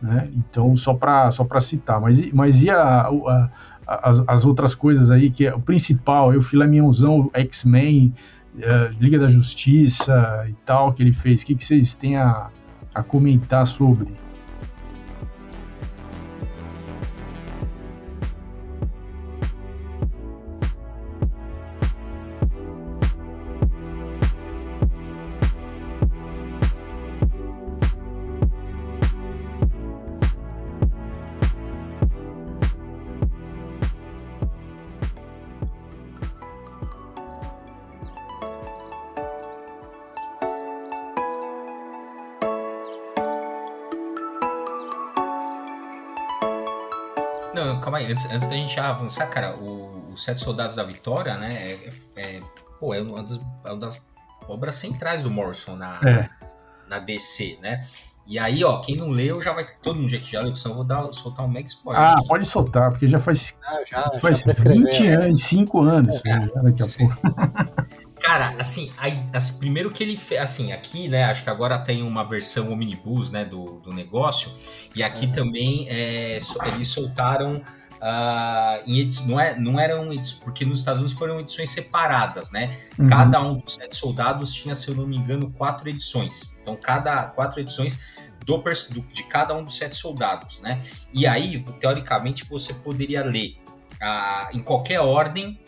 né? Então, só para só citar. Mas, mas e a, a, as, as, outras coisas aí, que é o principal, o filé mignonzão, X-Men, uh, Liga da Justiça e tal, que ele fez. O que, que vocês têm a, a comentar sobre? Antes, antes da gente avançar, cara, o, o Sete Soldados da Vitória, né? É, é, é pô, é uma, das, é uma, das, obras centrais do Morrison na, é. na DC, né? E aí, ó, quem não leu já vai. Todo mundo já que já leu, senão eu vou dar, soltar um mega spoiler. Ah, aqui. pode soltar, porque já faz, Ah, já, faz já prescreveu, 20 né? anos, 5 anos. É. né, daqui a pouco. Cara, assim, aí, assim, primeiro que ele fez, assim, aqui, né, acho que agora tem uma versão omnibus, né, do, do negócio, e aqui também é, eles soltaram ah, em edi- não, é, não eram edi- porque nos Estados Unidos foram edições separadas, né? Uhum. Cada um dos sete soldados tinha, se eu não me engano, quatro edições. Então, cada quatro edições do, do- de cada um dos sete soldados, né? E aí, teoricamente, você poderia ler ah, em qualquer ordem,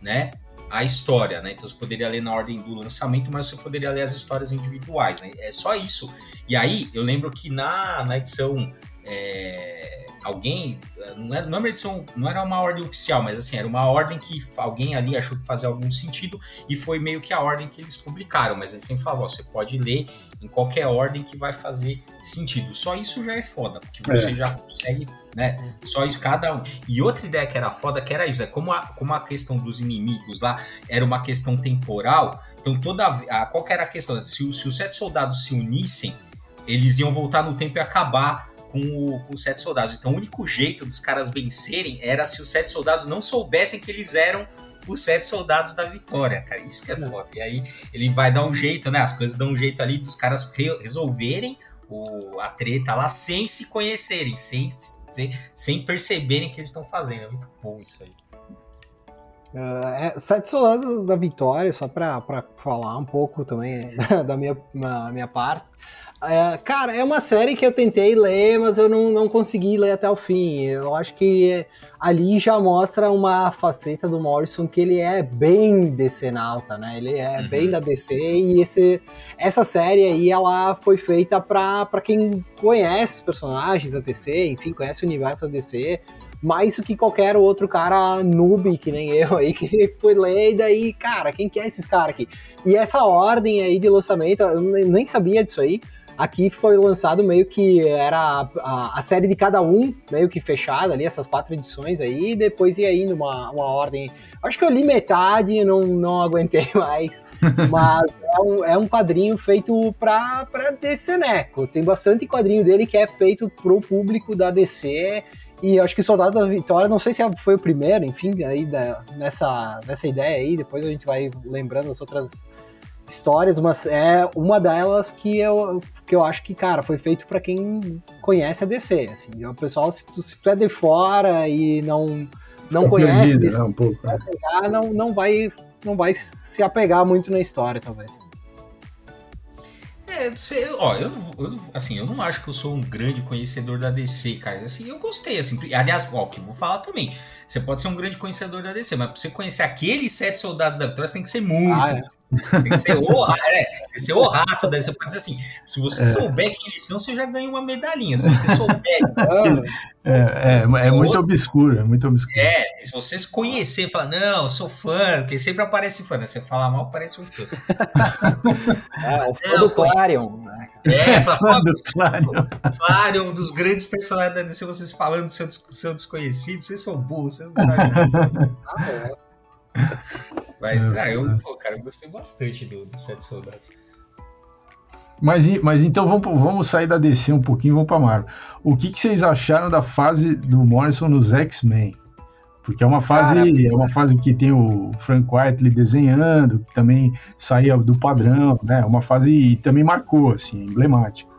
né? A história, né? Então você poderia ler na ordem do lançamento, mas você poderia ler as histórias individuais, né? É só isso. E aí, eu lembro que na, na edição. é, alguém. Não era, não, era uma edição, não era uma ordem oficial, mas assim, era uma ordem que alguém ali achou que fazia algum sentido e foi meio que a ordem que eles publicaram. Mas eles sempre falavam: você pode ler em qualquer ordem que vai fazer sentido. Só isso já é foda, porque você É. já consegue, né? Só isso, cada um. E outra ideia que era foda, que era isso, é como a, como a questão dos inimigos lá era uma questão temporal, então toda a, qual era a questão? Se, se os sete soldados se unissem, eles iam voltar no tempo e acabar com, o- com os sete soldados. Então o único jeito dos caras vencerem era se os sete soldados não soubessem que eles eram os sete soldados da vitória, cara. Isso que é foda. E aí ele vai dar um jeito, né? As coisas dão um jeito ali dos caras re- resolverem o, a treta lá sem se conhecerem, sem, sem, sem perceberem que eles estão fazendo. É muito bom isso aí. Ah, é, Sete Soldados da Vitória, só pra falar um pouco também da, da minha parte. É, cara, é uma série que eu tentei ler, mas eu não, não consegui ler até o fim. Eu acho que ali já mostra uma faceta do Morrison que ele é bem decenalta, né? Ele é Uhum. bem da DC e esse, essa série aí ela foi feita pra, pra quem conhece os personagens da DC, enfim, conhece o universo da DC mais do que qualquer outro cara noob, que nem eu aí, que foi ler e daí, cara, quem que é esses caras aqui? E essa ordem aí de lançamento, eu nem sabia disso aí. Aqui foi lançado meio que era a, a- a série de cada um, meio que fechada ali, essas quatro edições aí, e depois ia indo uma, uma ordem. Acho que eu li metade e não, não aguentei mais. Mas é um, é um quadrinho feito pra, pra DC Neco. Tem bastante quadrinho dele que é feito pro público da DC. E acho que Soldado da Vitória, não sei se foi o primeiro, enfim, aí da- nessa, nessa ideia aí, depois a gente vai lembrando as outras histórias, mas é uma delas que eu, que eu acho que, cara, foi feito pra quem conhece a DC, assim, o pessoal, se tu, se tu é de fora e não, não Tá conhece perdido, DC, né, um pouco. né? pegar, não, não, vai, não vai se apegar muito na história, talvez. É, você, ó, eu, não- eu assim, eu não acho que eu sou um grande conhecedor da DC, cara. Assim, eu gostei, assim. Aliás, ó, que eu vou falar também. Você pode ser um grande conhecedor da DC, mas pra você conhecer aqueles sete soldados da Vitória, você tem que ser muito. Ah, é. Tem que ser o, é, tem que ser o rato. Daí você pode dizer assim: se você É. souber quem eles são, você já ganha uma medalhinha. Se você souber, Ah, É, é, é muito outro- obscuro, é muito obscuro. é, se vocês conhecer e falar, não, eu sou fã, porque sempre aparece fã, né? Você fala mal, parece um fã. é, o fã Não, do Clarion, né? É, fala, Do Clarion. Claro, um dos grandes personagens da DC, vocês falando do seu, seu desconhecido, vocês são burros, vocês não sabem. Ah, é. Mas, É, ah, eu, é. pô, cara, eu gostei bastante do, do Sete Soldados. Mas, mas então vamos, vamos sair da DC um pouquinho e vamos pra Marvel. O que, que vocês acharam da fase do Morrison nos X-Men? Porque é uma fase, Cara, é uma fase que tem o Frank Whiteley desenhando, que também saía do padrão, né? Uma fase e também marcou, assim, emblemático.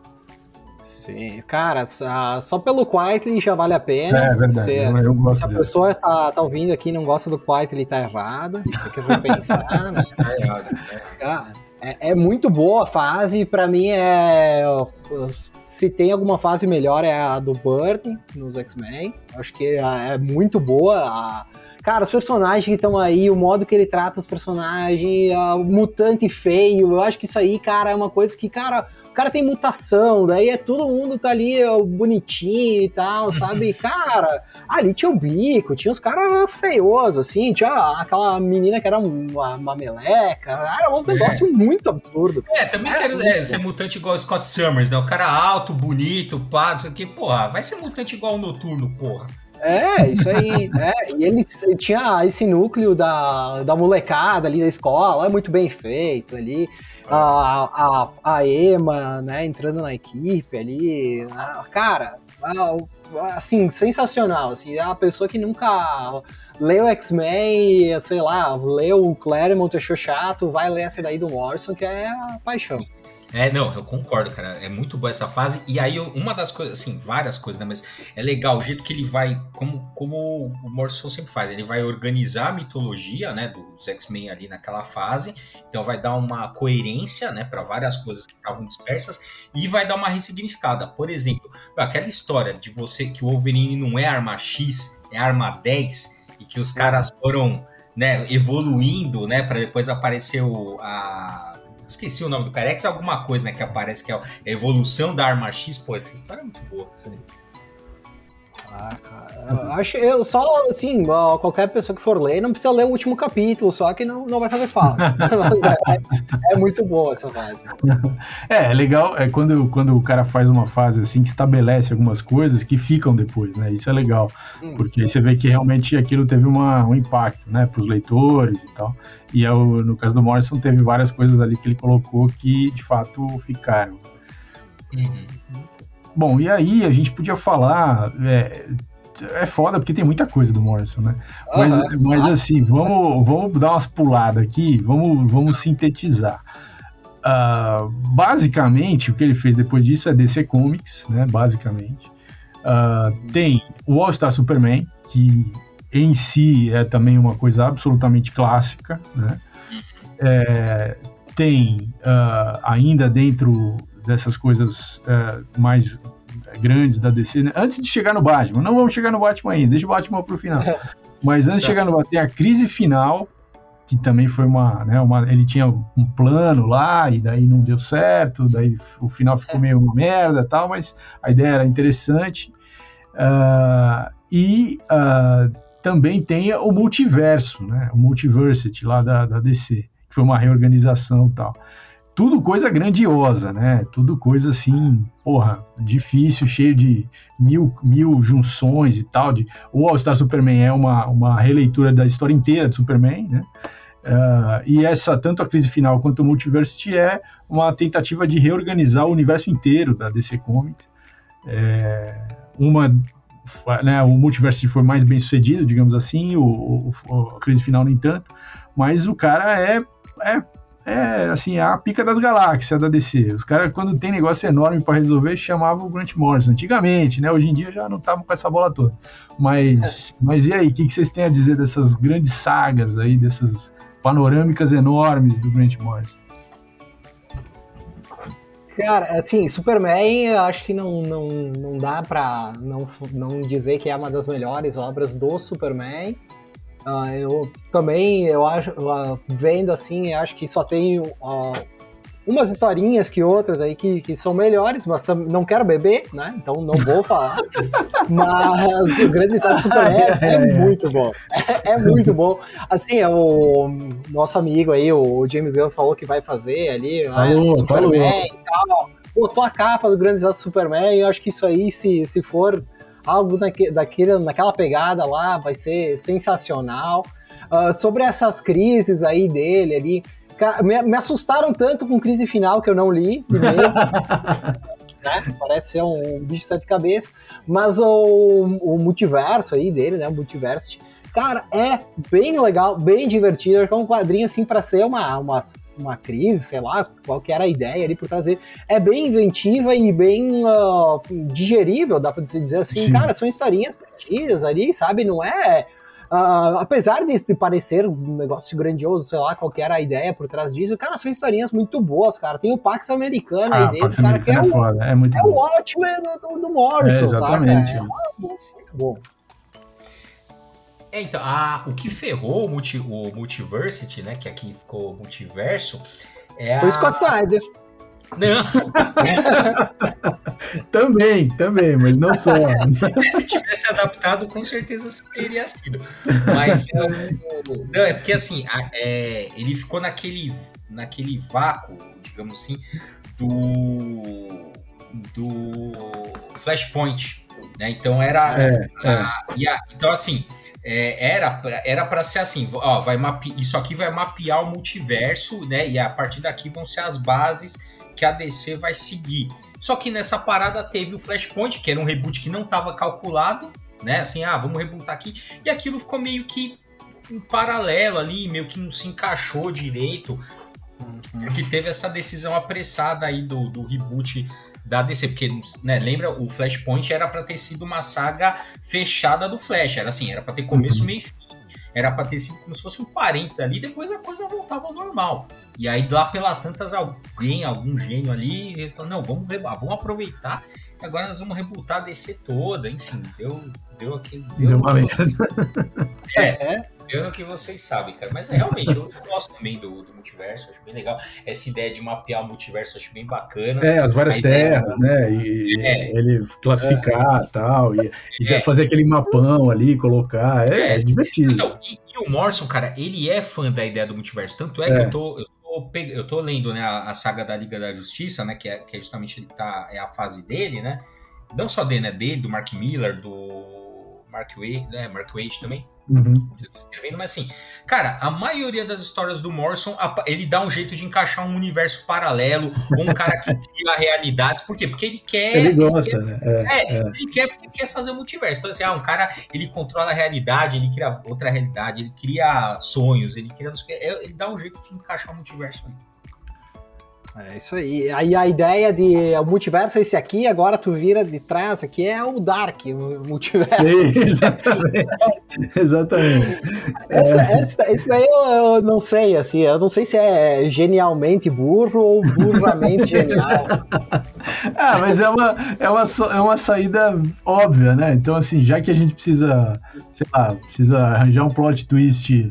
Sim, cara, só, pelo Quietly já vale a pena. É, verdade, Você- eu, eu se a dele. pessoa tá, tá ouvindo aqui e não gosta do Quietly, tá errado. Tem que repensar, né? Cara, é, é muito boa a fase. Pra mim, é. Se tem alguma fase melhor, é a do Burton nos X-Men. Acho que é, é muito boa. A- Cara, os personagens que estão aí, o modo que ele trata os personagens, o mutante feio, eu acho que isso aí, cara, é uma coisa que, cara, o cara tem mutação, daí é todo mundo tá ali ó, bonitinho e tal, sabe? Cara, ali tinha o bico, tinha os caras feiosos, assim, tinha aquela menina que era uma, uma meleca, era um negócio muito absurdo. É, também É, quero é, ser mutante igual o Scott Summers, né? O cara alto, bonito, pá, não sei o que, porra. Vai ser mutante igual o Noturno, porra. É, isso aí. É, e ele, ele tinha esse núcleo da, da molecada ali da escola, é muito bem feito ali. A, a, a Emma, né, entrando na equipe ali. Né, cara, assim, sensacional. Assim, é uma pessoa que nunca leu X-Men, sei lá, leu o Claremont, achou chato, vai ler essa daí do Morrison, que é a paixão. Sim. É, não, eu concordo, cara. É muito boa essa fase. E aí, uma das coisas, assim, várias coisas, né? Mas é legal o jeito que ele vai, como, como o Morrison sempre faz, ele vai organizar a mitologia, né, dos X-Men ali naquela fase. Então, vai dar uma coerência, né, para várias coisas que estavam dispersas e vai dar uma ressignificada. Por exemplo, aquela história de você que o Wolverine não é arma X, é arma 10 e que os caras foram, né, evoluindo, né, para depois aparecer o, a Esqueci o nome do cara. É alguma coisa, né? Que aparece que é a evolução da arma X. Pô, essa história é muito boa. Sim. Ah, cara. Eu acho eu só assim, qualquer pessoa que for ler não precisa ler o último capítulo, só que não, não vai fazer falta. é, é, muito boa essa fase. É, é legal é quando, quando o cara faz uma fase assim que estabelece algumas coisas que ficam depois, né? Isso é legal. Hum. Porque aí você vê que realmente aquilo teve uma, um impacto, né, para os leitores e tal. E é o, no caso do Morrison teve várias coisas ali que ele colocou que de fato ficaram. Uhum. Bom, e aí a gente podia falar. É, é foda porque tem muita coisa do Morrison, né? Mas, uhum. mas assim, vamos, vamos dar umas puladas aqui, vamos, vamos sintetizar. Uh, basicamente, o que ele fez depois disso é DC Comics, né? Basicamente. Uh, tem o All Star Superman, que em si é também uma coisa absolutamente clássica, né? É, tem uh, ainda dentro dessas coisas é, mais grandes da DC, né? antes de chegar no Batman. Não vamos chegar no Batman ainda, deixa o Batman pro final. Mas antes de chegar no Batman, tem a crise final, que também foi uma, né, uma. Ele tinha um plano lá, e daí não deu certo, daí o final ficou meio uma merda tal, mas a ideia era interessante. Uh, e uh, também tem o multiverso, né? O Multiversity lá da, da DC, que foi uma reorganização e tal tudo coisa grandiosa, né? Tudo coisa assim, porra, difícil, cheio de mil, mil junções e tal. De, o All Star Superman é uma, uma releitura da história inteira de Superman, né? Uh, e essa, tanto a crise final quanto o Multiversity é uma tentativa de reorganizar o universo inteiro da DC Comics. É, uma, né, o Multiversity foi mais bem sucedido, digamos assim, o, o, a crise final nem tanto, mas o cara é, é é assim, a pica das galáxias da DC. Os caras, quando tem negócio enorme para resolver, chamavam o Grant Morrison. Antigamente, né? Hoje em dia já não estavam com essa bola toda. Mas, é. mas e aí, o que, que vocês têm a dizer dessas grandes sagas aí, dessas panorâmicas enormes do Grant Morrison? Cara, assim, Superman, eu acho que não, não, não dá pra não, não dizer que é uma das melhores obras do Superman. Uh, eu também, eu acho, uh, vendo assim, eu acho que só tem uh, umas historinhas que outras aí que, que são melhores, mas não quero beber, né? Então não vou falar. mas o Grande Estado Superman é, é, é, muito bom. É, é, muito bom. Assim, é o nosso amigo aí, o James Gunn, falou que vai fazer ali, falou, né, Superman falou. e tal. Botou a capa do Grande Desastre Superman, e eu acho que isso aí, se, se for algo naque, daquele, naquela pegada lá, vai ser sensacional. Uh, sobre essas crises aí dele ali, me, me, assustaram tanto com crise final que eu não li né? Parece ser um bicho de sete cabeças, mas o, o multiverso aí dele, né? O multiverso Cara, é bem legal, bem divertido. É um quadrinho assim para ser uma, uma, uma crise, sei lá, qual que era a ideia ali por trazer. É bem inventiva e bem uh, digerível, dá pra dizer assim. Sim. Cara, são historinhas perdidas ali, sabe? Não é. Uh, apesar de, de, parecer um negócio grandioso, sei lá, qual era a ideia por trás disso, cara, são historinhas muito boas, cara. Tem o Pax Americano ah, aí dentro, cara, que é, é, o, é, muito é o Watchmen do, do Morrison, é, sabe? É, muito bom. É, então, a, o que ferrou o, multi, o Multiversity, né? Que aqui ficou multiverso, é a. O Scott Snyder. Não. também, também, mas não só. Se tivesse adaptado, com certeza teria sido. Mas é, não, é porque assim, a, é, ele ficou naquele, naquele vácuo, digamos assim, do, do Flashpoint Né? Então era. É, a- e a- então, assim, é, era para ser assim: ó, vai isso aqui vai mapear o multiverso, né? E a partir daqui vão ser as bases que a DC vai seguir. Só que nessa parada teve o Flashpoint, que era um reboot que não estava calculado, né? Assim, ah, vamos rebootar aqui. E aquilo ficou meio que em paralelo ali, meio que não se encaixou direito. Porque teve essa decisão apressada aí do, do reboot da DC. Porque, né, lembra, o Flashpoint era pra ter sido uma saga fechada do Flash. Era assim, era pra ter começo, meio e fim. Era pra ter sido como se fosse um parênteses ali, depois a coisa voltava ao normal. E aí, lá pelas tantas, alguém, algum gênio ali, falou, não, vamos, vamos aproveitar, e agora nós vamos rebootar a DC toda, enfim, deu, deu aquele... Deu uma no- merda. É, no que vocês sabem, cara. Mas é, realmente, eu, gosto também do, do multiverso, acho bem legal. Essa ideia de mapear o multiverso, acho bem bacana. É, as várias terras, né? E É. ele classificar e tal, e, e É. fazer aquele mapão ali, colocar. É, É. é divertido. Então, e, e o Morrison, cara, ele é fã da ideia do multiverso. Tanto é, que É. eu tô, eu eu tô lendo né, a, a saga da Liga da Justiça, né? Que é, que é justamente ele tá, é a fase dele, né? Não só dele, né? Dele, do Mark Miller, do Mark Wade, né? Mark Wade também. Uhum. escrevendo, mas assim, cara, a maioria das histórias do Morrison, ele dá um jeito de encaixar um universo paralelo, ou um cara que cria realidades. Por quê? Porque ele quer. Ele quer- gosta, né? É. é, ele quer porque quer fazer o multiverso. Então, assim, ah, um cara, ele controla a realidade, ele cria outra realidade, ele cria sonhos, ele cria. É, Ele dá um jeito de encaixar o multiverso ali. É isso aí. Aí a ideia de o multiverso é esse aqui, agora tu vira de trás, aqui é o Dark, o multiverso. Sim, exatamente. exatamente. Essa, essa, isso aí eu, eu não sei, assim, eu não sei se é genialmente burro ou burramente genial. Ah, mas é uma, é, uma, é uma saída óbvia, né? Então, assim, já que a gente precisa, sei lá, precisa arranjar um plot twist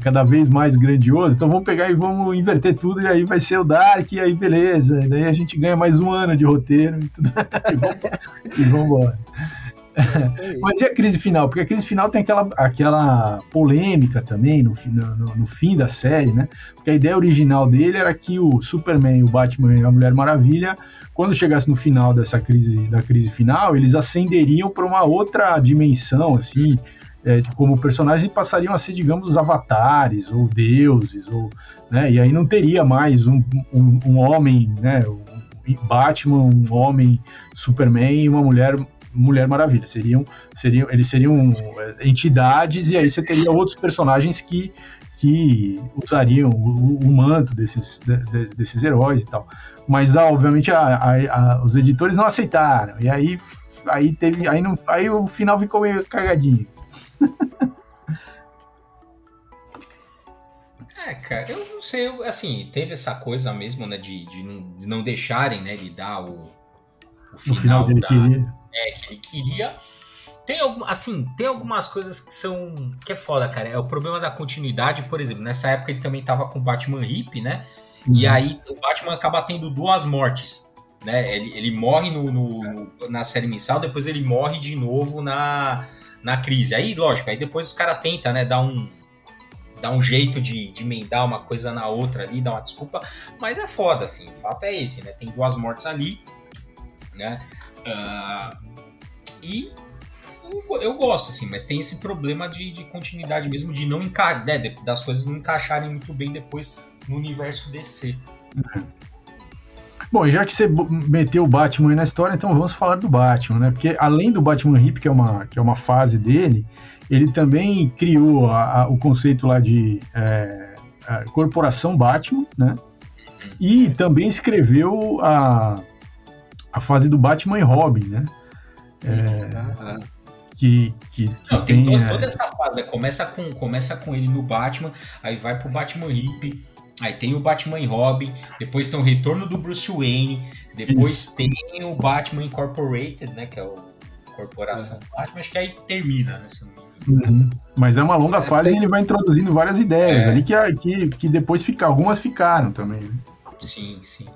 cada vez mais grandioso, então vamos pegar e vamos inverter tudo, e aí vai ser o Dark, e aí beleza, e daí a gente ganha mais um ano de roteiro e tudo. e vamos- e vamos embora. Mas e a crise final? Porque a crise final tem aquela, aquela polêmica também no, no- no fim da série, né? Porque a ideia original dele era que o Superman, o Batman e a Mulher Maravilha, quando chegasse no final dessa crise, da crise final, eles ascenderiam para uma outra dimensão, assim, é, como personagens e passariam a ser, digamos, avatares ou deuses, ou, né? E aí não teria mais um, um, um homem, né? Batman, um homem, Superman e uma mulher Mulher Maravilha. Seriam, seriam, eles seriam é, entidades e aí você teria outros personagens que, que usariam o, o manto desses, de- de- desses heróis e tal. Mas, ah, obviamente, a- a- a- os editores não aceitaram. E aí, aí, teve, aí, não, aí o final ficou meio cagadinho. É, cara, eu não sei, eu, assim, teve essa coisa mesmo, né, de, de, não, de não deixarem, né, de dar o, o final, final que ele da, queria. é, que ele queria. Tem algum, assim, tem algumas coisas que são que é foda, cara. É o problema da continuidade, por exemplo, nessa época ele também tava com o Batman Hip, né? E Uhum. aí o Batman acaba tendo duas mortes, né? Ele, ele morre no, no- no- na série mensal, depois ele morre de novo na, na crise. Aí, lógico, aí depois os caras tentam, né, dar um dar um jeito de, de emendar uma coisa na outra ali, dar uma desculpa, mas é foda, assim, o fato é esse, né? Tem duas mortes ali, né? Ah, e eu, eu gosto, assim, mas tem esse problema de, de continuidade mesmo, de não encaixar, das coisas não encaixarem muito bem depois no universo DC. Bom, e já que você meteu o Batman aí na história, então vamos falar do Batman, né? Porque além do Batman Hip, que é uma, que é uma fase dele, ele também criou a- a- o conceito lá de é, Corporação Batman, né? E também escreveu a, a fase do Batman e Robin, né? Que, que, que Não, tem, tem, to- é, toda essa fase, né? começa, com, começa com ele no Batman, aí vai pro Batman Hip, aí tem o Batman e Robin, depois tem o retorno do Bruce Wayne, depois tem o Batman Incorporated, né? Que é o Corporação Batman, acho que aí termina, né? Uhum. Mas é uma longa fase tem- e ele vai introduzindo várias ideias É. ali que, que, que depois fica, algumas ficaram também. né? Sim, sim.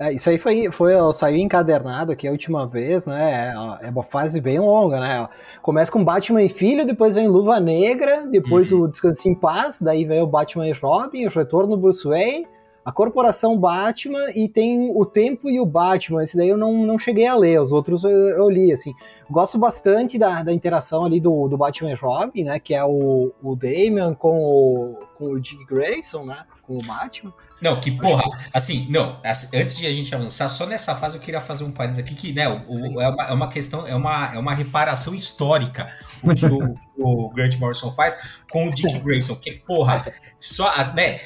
É, isso aí foi, foi, saiu encadernado aqui a última vez, né? É, é uma fase bem longa, né? Começa com Batman e Filho, depois vem Luva Negra, depois Uhum. o Descanso em Paz, daí vem o Batman e Robin, o Retorno do Bruce Wayne, a Corporação Batman e tem o Tempo e o Batman. Esse daí eu não, não cheguei a ler, os outros eu, eu li, assim. Gosto bastante da, da interação ali do, do Batman e Robin, né? Que é o, o Damian com o, com o Dick Grayson, né? Com o Batman. Não, que porra, assim, não, antes de a gente avançar, só nessa fase eu queria fazer um parênteses aqui, que, né, o, o, é, uma, é uma questão, é uma, é uma reparação histórica o que o, o Grant Morrison faz com o Dick Grayson, que, porra, só, né,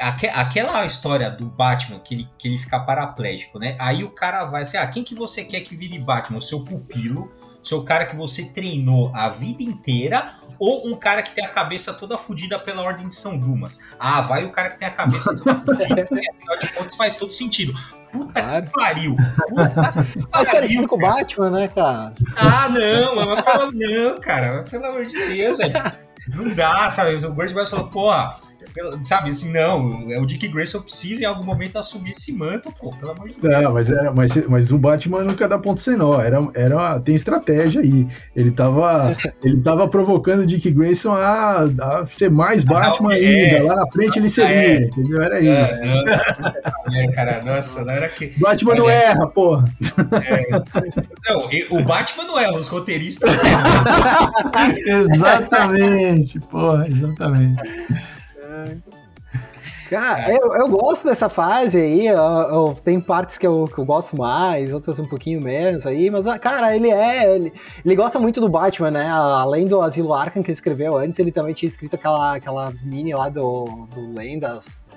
aque- aquela história do Batman, que ele, que ele fica paraplégico, né, aí o cara vai assim, ah, quem que você quer que vire Batman? O seu pupilo, seu cara que você treinou a vida inteira, ou um cara que tem a cabeça toda fodida pela Ordem de São Dumas. Ah, vai o cara que tem a cabeça toda fodida, né? afinal de contas faz todo sentido. Puta Claro. que pariu! Puta que pariu! com o Batman, né, cara? Ah, não, mas pelo, não, cara, mas pelo amor de Deus, velho. Não dá, sabe? O Gordon falou, porra, pelo- sabe, assim, não, é o Dick Grayson precisa em algum momento assumir esse manto, pô, pelo amor de Deus. Não, mas, era, mas, mas o Batman nunca dá ponto sem nó. Era, era, tem estratégia aí. Ele tava, ele tava provocando o Dick Grayson a, a ser mais Batman é. ainda. Lá na frente ele seria, É. entendeu? Era isso. Ah, não, é, cara, nossa, na hora que. Batman não erra, porra. Não, o Batman não é, os roteiristas erram. exatamente, porra, exatamente. Cara, eu, eu gosto dessa fase aí, eu, eu- tem partes que eu, que eu gosto mais, outras um pouquinho menos aí, mas, ah, cara, ele é, ele, ele gosta muito do Batman, né, além do Asilo Arkham que ele escreveu antes, ele também tinha escrito aquela, aquela mini lá do, do Lendas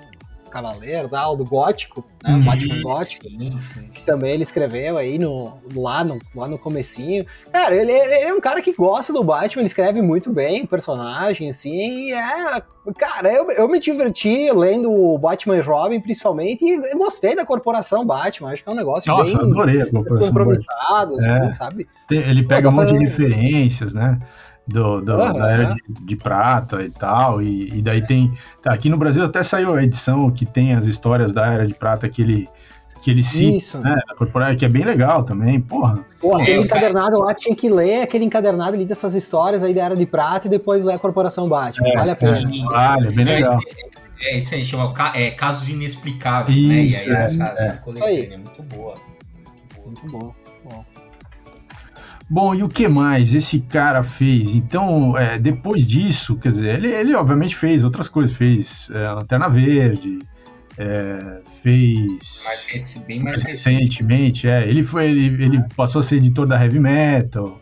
Cavaleiro, tal, do Gótico, né, o Batman Gótico, Sim, sim. que também ele escreveu aí no, lá, no, lá no comecinho. Cara, ele, ele é um cara que gosta do Batman, ele escreve muito bem o personagem, assim, e é... Cara, eu, eu me diverti lendo o Batman e Robin, principalmente, e gostei da corporação Batman, acho que é um negócio Nossa, bem adorei a corporação. descompromissado, assim, É. sabe? Ele pega um monte de referências, né? Do, do- da era de, de prata e tal. E, e daí tem. tá, aqui no Brasil até saiu a edição que tem as histórias da era de prata que ele, que ele cita, Isso. né? Que é bem legal também, porra. Pô, aquele É, o cara- encadernado lá tinha que ler aquele encadernado ali dessas histórias aí da Era de Prata e depois ler a Corporação Batman. É, vale a pena. Sim, Vale, é bem legal. É, isso aí, chama ca- é, casos inexplicáveis, né? E Isso, aí é, essa, é. essa Isso aí. coletânea é muito boa. Muito boa. Bom. E o que mais esse cara fez? Então, é, depois disso, quer dizer, ele, ele obviamente fez outras coisas, fez é, Lanterna Verde, é, fez Mais rec- bem mais recente. recentemente, é, ele foi, ele, ele passou a ser editor da Heavy Metal,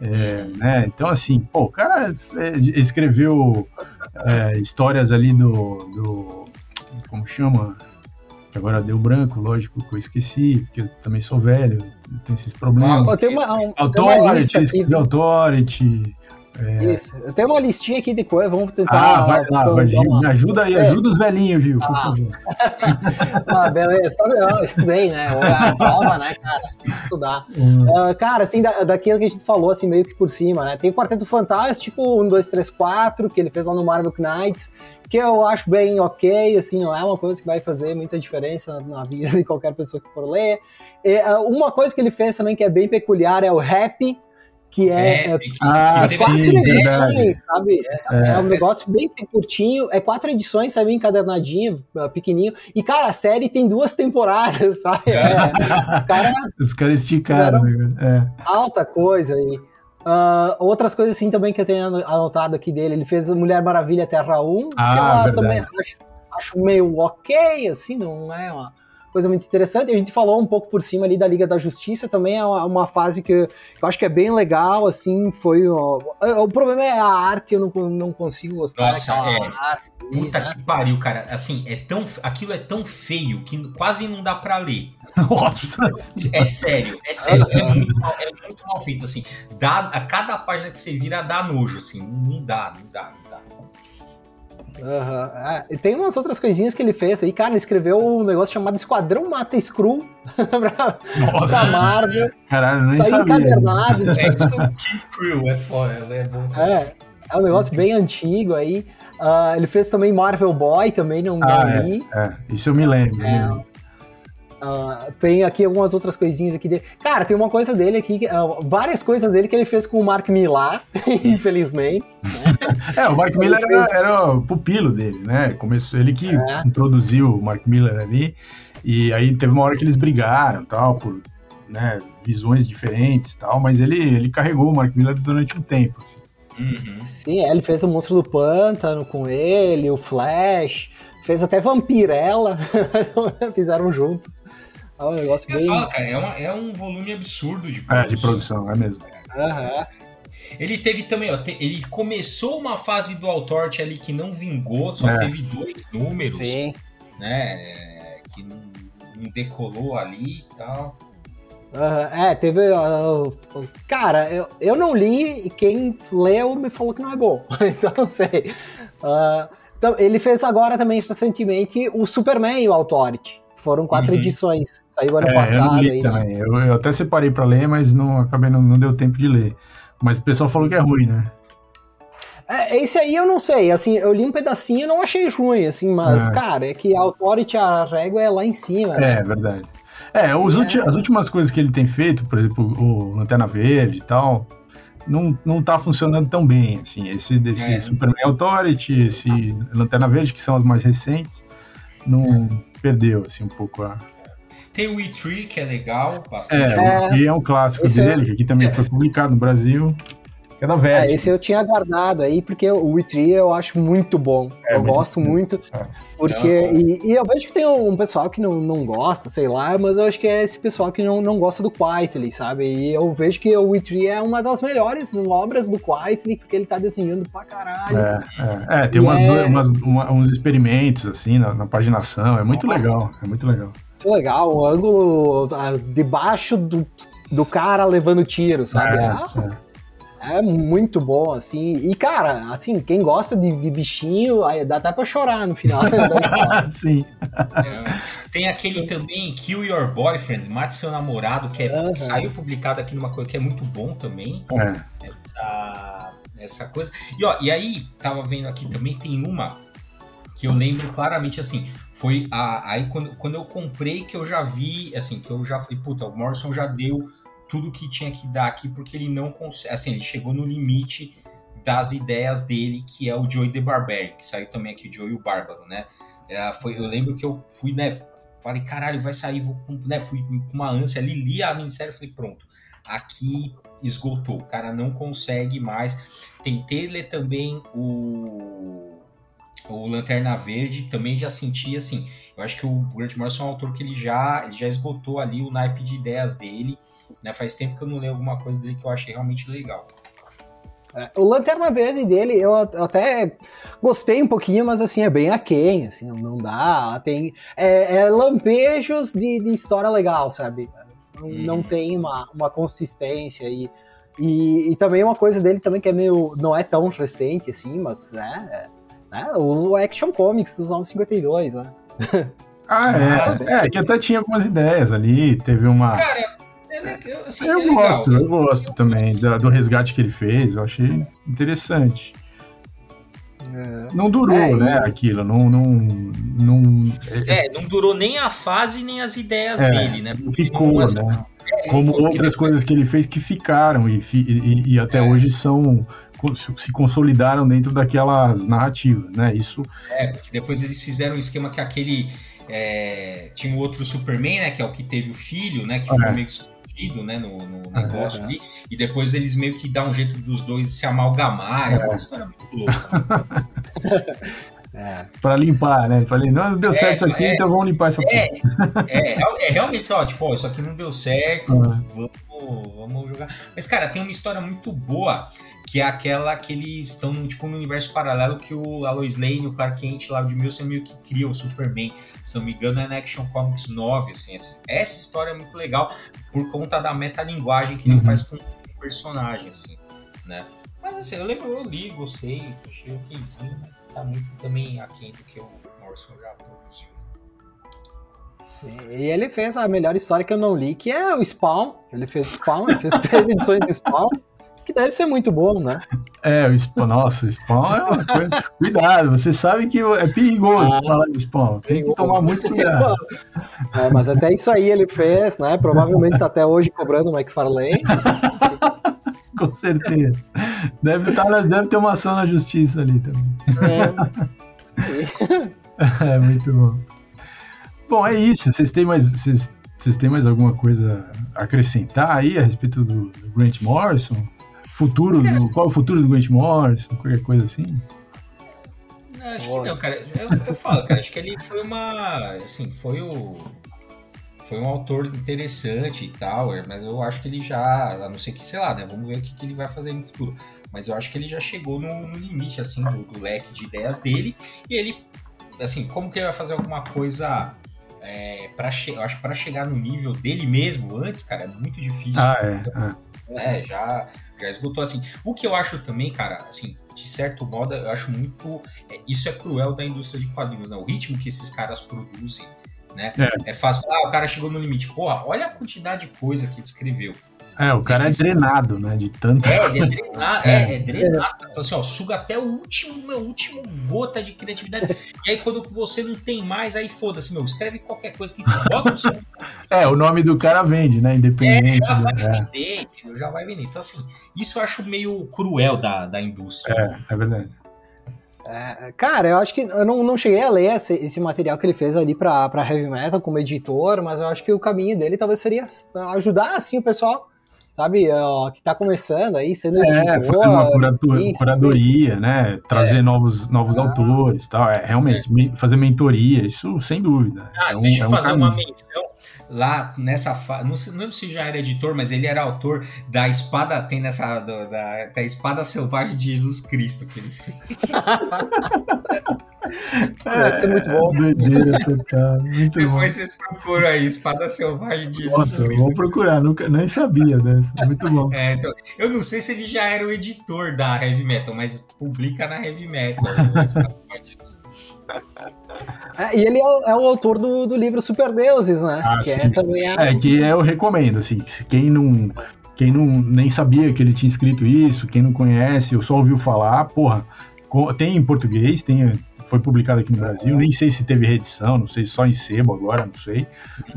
é, né? Então, assim, pô, o cara é, escreveu é, histórias ali do, do, como chama? Agora deu branco, lógico que eu esqueci, porque eu também sou velho, tenho esses problemas. Ó, tem uma, um- tem uma Authority, lista aqui. escreveu Authority. Isso. Eu tenho uma listinha aqui de coisa, vamos tentar. Ah, vai lá, vai, Gil, uma- me ajuda aí, É. ajuda os velhinhos, Gil, por Ah. favor. Ah, beleza. Eu estudei, né? A prova, né, cara? Estudar. Hum, Ah, cara, assim, da, daquilo que a gente falou, assim, meio que por cima, né? Tem o Quarteto Fantástico, 1, 2, 3, 4, que ele fez lá no Marvel Knights, que eu acho bem ok, assim, não é uma coisa que vai fazer muita diferença na vida de qualquer pessoa que for ler. E, ah, uma coisa que ele fez também que é bem peculiar é o Rap, que é, É, é que- Ah, que teve- quatro sim, edições, verdade. sabe? É, É. é um negócio bem curtinho, é quatro edições, saiu encadernadinho, ah, pequenininho. E, cara, a série tem duas temporadas, sabe? É, os caras Os caras esticaram, né? É. alta coisa aí. Ah, outras coisas assim também que eu tenho anotado aqui dele, ele fez Mulher Maravilha Terra 1, que Ah, eu verdade. também acho, acho meio ok, assim, não é uma coisa muito interessante. A gente falou um pouco por cima ali da Liga da Justiça, também é uma, uma fase que eu acho que é bem legal, assim, foi... ó, o problema é a arte, eu não, não consigo gostar Nossa, é. arte. Puta né? que pariu, cara. Assim, é tão, aquilo é tão feio que quase não dá pra ler. Nossa, É sério, é sério. É muito mal, é muito mal feito, assim. Dá, a cada página que você vira dá nojo, assim. Não dá, não dá, Aham. Ah, e tem umas outras coisinhas que ele fez aí, cara, ele escreveu um negócio chamado Esquadrão Mata Screw pra, pra nossa, Marvel. caralho, nem Saiu sabia. encadernado. É Crew é foda, é bom. É, é um negócio bem antigo aí. Ah, ele fez também Marvel Boy, também não, Ah, li. É, isso eu me lembro. É. Ah, tem aqui algumas outras coisinhas aqui dele. Cara, tem uma coisa dele aqui, que, ah, várias coisas dele que ele fez com o Mark Millar, infelizmente. né? É, o Mark Miller era, era o pupilo dele, né? Começou, ele que É. introduziu o Mark Miller ali, e aí teve uma hora que eles brigaram, tal, por né, visões diferentes tal, mas ele, ele carregou o Mark Miller durante um tempo. assim. Uhum. Sim, é, ele fez o Monstro do Pântano com ele, o Flash, fez até Vampirella, fizeram juntos. É um negócio Eu bem. falo, cara, é, uma- é um volume absurdo de É, produção. de produção, é mesmo. Aham. Ele teve também, ó, te- ele começou uma fase do Altort ali que não vingou, só É. teve dois números, Sim. né? é, que não, não decolou ali e tal. Aham, É, teve. ah, cara, eu, eu não li e quem leu me falou que não é bom. então não sei. Então, ele fez agora também recentemente o Superman e o Authority. Foram quatro Uhum. edições. Saiu ano É, eu passado li aí. né? Eu, eu até separei pra ler, mas não acabei não, não deu tempo de ler. Mas o pessoal falou que é ruim, né? É, esse aí eu não sei, assim, eu li um pedacinho e não achei ruim, assim, mas, É. cara, é que a Authority, a régua é lá em cima, né? É, verdade. É, ulti- as últimas coisas que ele tem feito, por exemplo, o Lanterna Verde e tal, não, não tá funcionando tão bem, assim. Esse desse É. Superman Authority, esse Lanterna Verde, que são as mais recentes, não perdeu, assim, um pouco a... Tem o E-Tree, que é legal, bastante. É, o- e é um clássico Esse é- dele, que aqui também foi publicado no Brasil, que é da É, esse eu tinha guardado aí, porque o Witry eu acho muito bom. É, eu gosto bom. muito. É. Porque. É. E, e eu vejo que tem um pessoal que não, não gosta, sei lá, mas eu acho que é esse pessoal que não, não gosta do Quietly, sabe? E eu vejo que o Witry é uma das melhores obras do Quietly, porque ele tá desenhando pra caralho. É, é, é, tem umas, é- umas- uma- uns experimentos, assim, na, na paginação, é muito Nossa. legal, é muito legal. Muito legal, o ângulo debaixo do, do cara levando tiro, sabe? É, É, é muito bom, assim. E, cara, assim, quem gosta de, de bichinho, aí dá até pra chorar no final da história. Sim. É. Tem aquele também, Kill Your Boyfriend, Mate Seu Namorado, que é- Aham. saiu publicado aqui numa coisa que é muito bom também. É. essa, essa coisa. E, ó, e aí, tava vendo aqui também, tem uma que eu lembro claramente assim. Foi a, aí quando, quando eu comprei que eu já vi, assim, que eu já falei, puta, o Morrison já deu tudo que tinha que dar aqui, porque ele não consegue. Assim, ele chegou no limite das ideias dele, que é o Joey the Barbarian, que saiu também aqui, o Joey o Bárbaro, né? É, foi, eu lembro que eu fui, né? Falei, caralho, vai sair, vou, né? Fui com uma ânsia ali, li a minissérie falei, pronto, aqui esgotou, o cara não consegue mais. Tentei ler também o, o Lanterna Verde, também já senti assim. Eu acho que o Grant Morrison é um autor que ele já, ele já esgotou ali o naipe de ideias dele. Né? Faz tempo que eu não leio alguma coisa dele que eu achei realmente legal. É, o Lanterna Verde dele, eu at- eu até gostei um pouquinho, mas assim, é bem aquém, assim, não dá. Tem é, é lampejos de, de história legal, sabe? Não, não Uhum. tem uma, uma consistência aí. E, e também uma coisa dele também que é meio. não é tão recente assim, mas é. É né, o Action Comics dos anos 52, né? Ah, Nossa. é. É, que até tinha algumas ideias ali, teve uma... Cara, é, le- assim, Eu é legal. gosto, eu gosto também da- do resgate que ele fez, eu achei interessante. Não durou, É, e- né, aquilo, não... não, não É, não durou nem a fase nem as ideias É, dele, né? Porque ficou, essa- né? é, Como outras coisas que ele fez que ficaram e, e- e até É. hoje são se consolidaram dentro daquelas narrativas, né? Isso É, porque depois eles fizeram um esquema que aquele. é, tinha o outro Superman, né? Que é o que teve o filho, né? Que É. foi meio que escondido, né? No, no negócio é. ali. E depois eles meio que dão um jeito dos dois se amalgamarem. É uma história muito louca. É. para limpar, né? Falei, não deu certo isso aqui, é. então vamos limpar essa É, porra. é, é realmente só, tipo, ó, isso aqui não deu certo, É. vamos, vamos jogar. Mas, cara, tem uma história muito boa, que é aquela que eles estão, tipo, no universo paralelo que o Alois Lane e o Clark Kent lá de Wilson meio que criam o Superman. Se não me engano, é na Action Comics 9, assim. Essa, essa história é muito legal por conta da metalinguagem que ele Uhum. faz com o personagem, assim, né? Mas, assim, eu lembro, eu li, gostei, achei okzinho, mas tá muito também aquém do que o Morrison já produziu. Sim, E ele fez a melhor história que eu não li, que é o Spawn. Ele fez Spawn, ele fez três edições de Spawn, que deve ser muito bom, né? É, o spawn, nossa, o spawn é uma coisa. Cuidado, você sabe que é perigoso Ah, falar de spawn. Tem que tomar muito cuidado. É, mas até isso aí ele fez, né? Provavelmente tá até hoje cobrando o McFarlane. Com certeza. Deve, tá, deve ter uma ação na justiça ali também. É, é muito bom. Bom, é isso. Vocês têm mais, vocês, vocês têm mais alguma coisa a acrescentar aí a respeito do, do Grant Morrison? Futuro do, qual é o futuro do Grant Morrison? Qualquer coisa assim? Acho que não, cara. Eu, eu falo, cara, acho que ele foi uma. Assim, foi o. Foi um autor interessante e tal, é, mas eu acho que ele já. A não ser que, sei lá, né? Vamos ver o que, que ele vai fazer no futuro. Mas eu acho que ele já chegou no, no limite, assim, do, do, leque de ideias dele. E ele. Assim, como que ele vai fazer alguma coisa. É, para eu acho que para chegar no nível dele mesmo antes, cara, é muito difícil. Ah, é. Então, é, já, já esgotou assim. O que eu acho também, cara, assim, de certo modo, eu acho muito. É, isso é cruel da indústria de quadrinhos, né? O ritmo que esses caras produzem, né? É, é fácil falar, ah, o cara chegou no limite. Porra, olha a quantidade de coisa que ele escreveu. É, o cara é, é drenado, né? De tanto. É, ele é drenado, é, é, é drenado. Então, assim, ó, suga até o último, meu, último gota de criatividade. E aí, quando você não tem mais, aí foda-se, meu, escreve qualquer coisa que se bota o seu... É, o nome do cara vende, né? Independente. É, já vai é. vender, entendeu? Já vai vender. Então, assim, isso eu acho meio cruel da, da indústria. É, é verdade. É, cara, eu acho que eu não, não cheguei a ler esse, esse material que ele fez ali pra, pra Heavy Metal como editor, mas eu acho que o caminho dele talvez seria ajudar assim o pessoal sabe, ó, que tá começando aí, sendo É, editor, fazer uma curadoria, isso, curadoria né, trazer é. novos, novos ah. autores tal, é, realmente, é. fazer mentoria, isso sem dúvida. Ah, é um, deixa eu é um fazer caminho. uma menção, lá nessa fase, não, não lembro se já era editor, mas ele era autor da espada, tem nessa, do, da, da espada selvagem de Jesus Cristo que ele fez. É, Deve ser muito bom. Doideira total. Muito Depois bom. vocês procuram aí, Espada Selvagem de Jesus Nossa, Cristo. vou procurar, nunca, nem sabia dessa. Muito bom. É, então, eu não sei se ele já era o editor da Heavy Metal, mas publica na Heavy Metal. É, e ele é o, é o autor do, do, livro Super Deuses, né? Ah, que é, também a... é que eu recomendo, assim, quem não, quem não nem sabia que ele tinha escrito isso, quem não conhece, ou só ouviu falar, porra, tem em português, tem foi publicado aqui no Brasil. Nem sei se teve reedição, não sei só em sebo agora, não sei.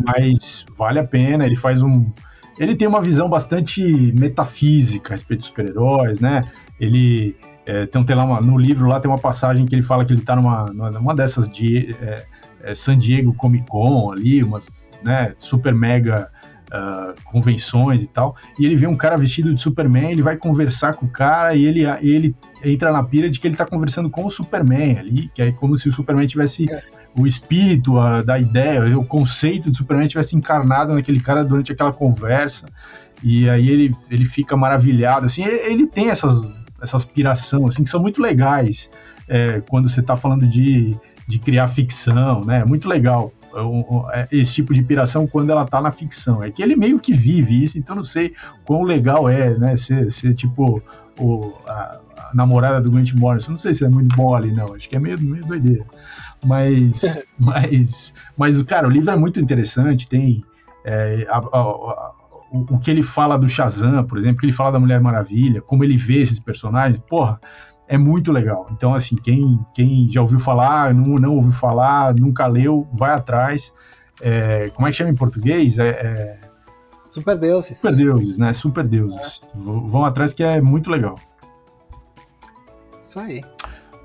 Mas vale a pena. Ele faz um. Ele tem uma visão bastante metafísica a respeito dos super-heróis, né? Ele. É, tem, tem lá uma, no livro lá tem uma passagem que ele fala que ele está numa, numa dessas de é, é, San Diego Comic Con ali, umas né, super mega uh, convenções e tal, e ele vê um cara vestido de Superman, ele vai conversar com o cara e ele, ele entra na pira de que ele tá conversando com o Superman ali, que é como se o Superman tivesse o espírito a, da ideia, o conceito do Superman tivesse encarnado naquele cara durante aquela conversa, e aí ele, ele fica maravilhado, assim, ele, ele tem essas, essas piração, assim, que são muito legais, é, quando você tá falando de, de criar ficção, né, muito legal. É, esse tipo de piração quando ela tá na ficção. É que ele meio que vive isso, então não sei quão legal é, né? Ser, ser tipo o, a, a, namorada do Grant Morrison. Não sei se é muito bom ali, não. Acho que é meio, meio doideira. Mas, mas, mas, cara, o livro é muito interessante. Tem é, a, o, o, que ele fala do Shazam, por exemplo, que ele fala da Mulher Maravilha, como ele vê esses personagens. Porra, é muito legal. Então, assim, quem, quem já ouviu falar, não, não ouviu falar, nunca leu, vai atrás. É, como é que chama em português? É, é... Super Deuses. Super Deuses, né? Super Deuses. É. Vão atrás que é muito legal. Isso aí.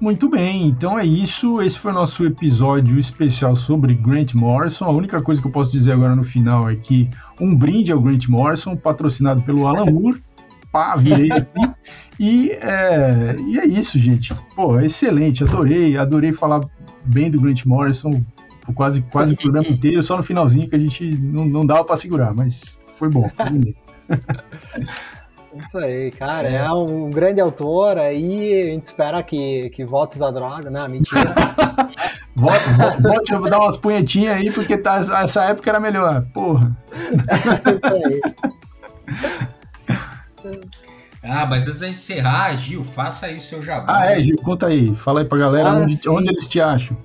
Muito bem, então é isso. Esse foi o nosso episódio especial sobre Grant Morrison. A única coisa que eu posso dizer agora no final é que um brinde ao Grant Morrison, patrocinado pelo Alan Moore. Pá, virei aqui. E é, e é isso, gente. Pô, excelente, adorei, adorei falar bem do Grant Morrison por quase, quase o programa inteiro, só no finalzinho que a gente não, não dava para segurar, mas foi bom, foi bonito. Isso aí, cara, é. um grande autor aí, a gente espera que, que volte usar droga, né? Mentira. volte, eu vou dar umas punhetinhas aí, porque tá, essa época era melhor, porra. Isso aí. Ah, mas antes de encerrar, Gil, faça aí seu jabá. Ah, é, Gil, conta aí. Fala aí pra galera ah, onde, onde, eles te acham.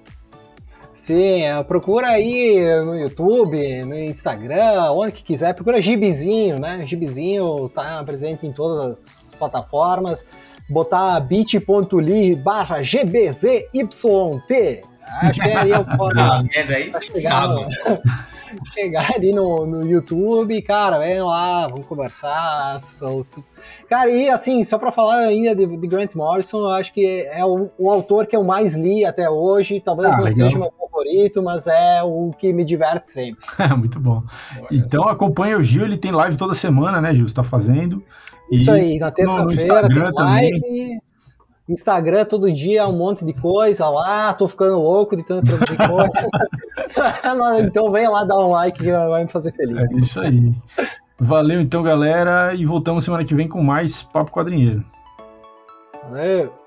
Sim, é, procura aí no YouTube, no Instagram, onde que quiser. Procura Gibizinho, né? Gibizinho tá presente em todas as plataformas. Botar bit.ly barra GBZYT. Acho que é ali o Ah, merda, aí tá chegar ali no, no YouTube, cara, vem lá, vamos conversar, solto. Cara, e assim, só pra falar ainda de, de Grant Morrison, eu acho que é o, o, autor que eu mais li até hoje, talvez ah, não legal. seja meu favorito, mas é o que me diverte sempre. Muito bom. Então acompanha o Gil, ele tem live toda semana, né, Gil? Você tá fazendo. Isso aí, na terça-feira tem live. Também. Instagram todo dia, um monte de coisa lá, tô ficando louco de tanto produzir coisa. então vem lá dar um like que vai me fazer feliz. É isso aí. Valeu então, galera, e voltamos semana que vem com mais Papo Quadrinheiro. Valeu!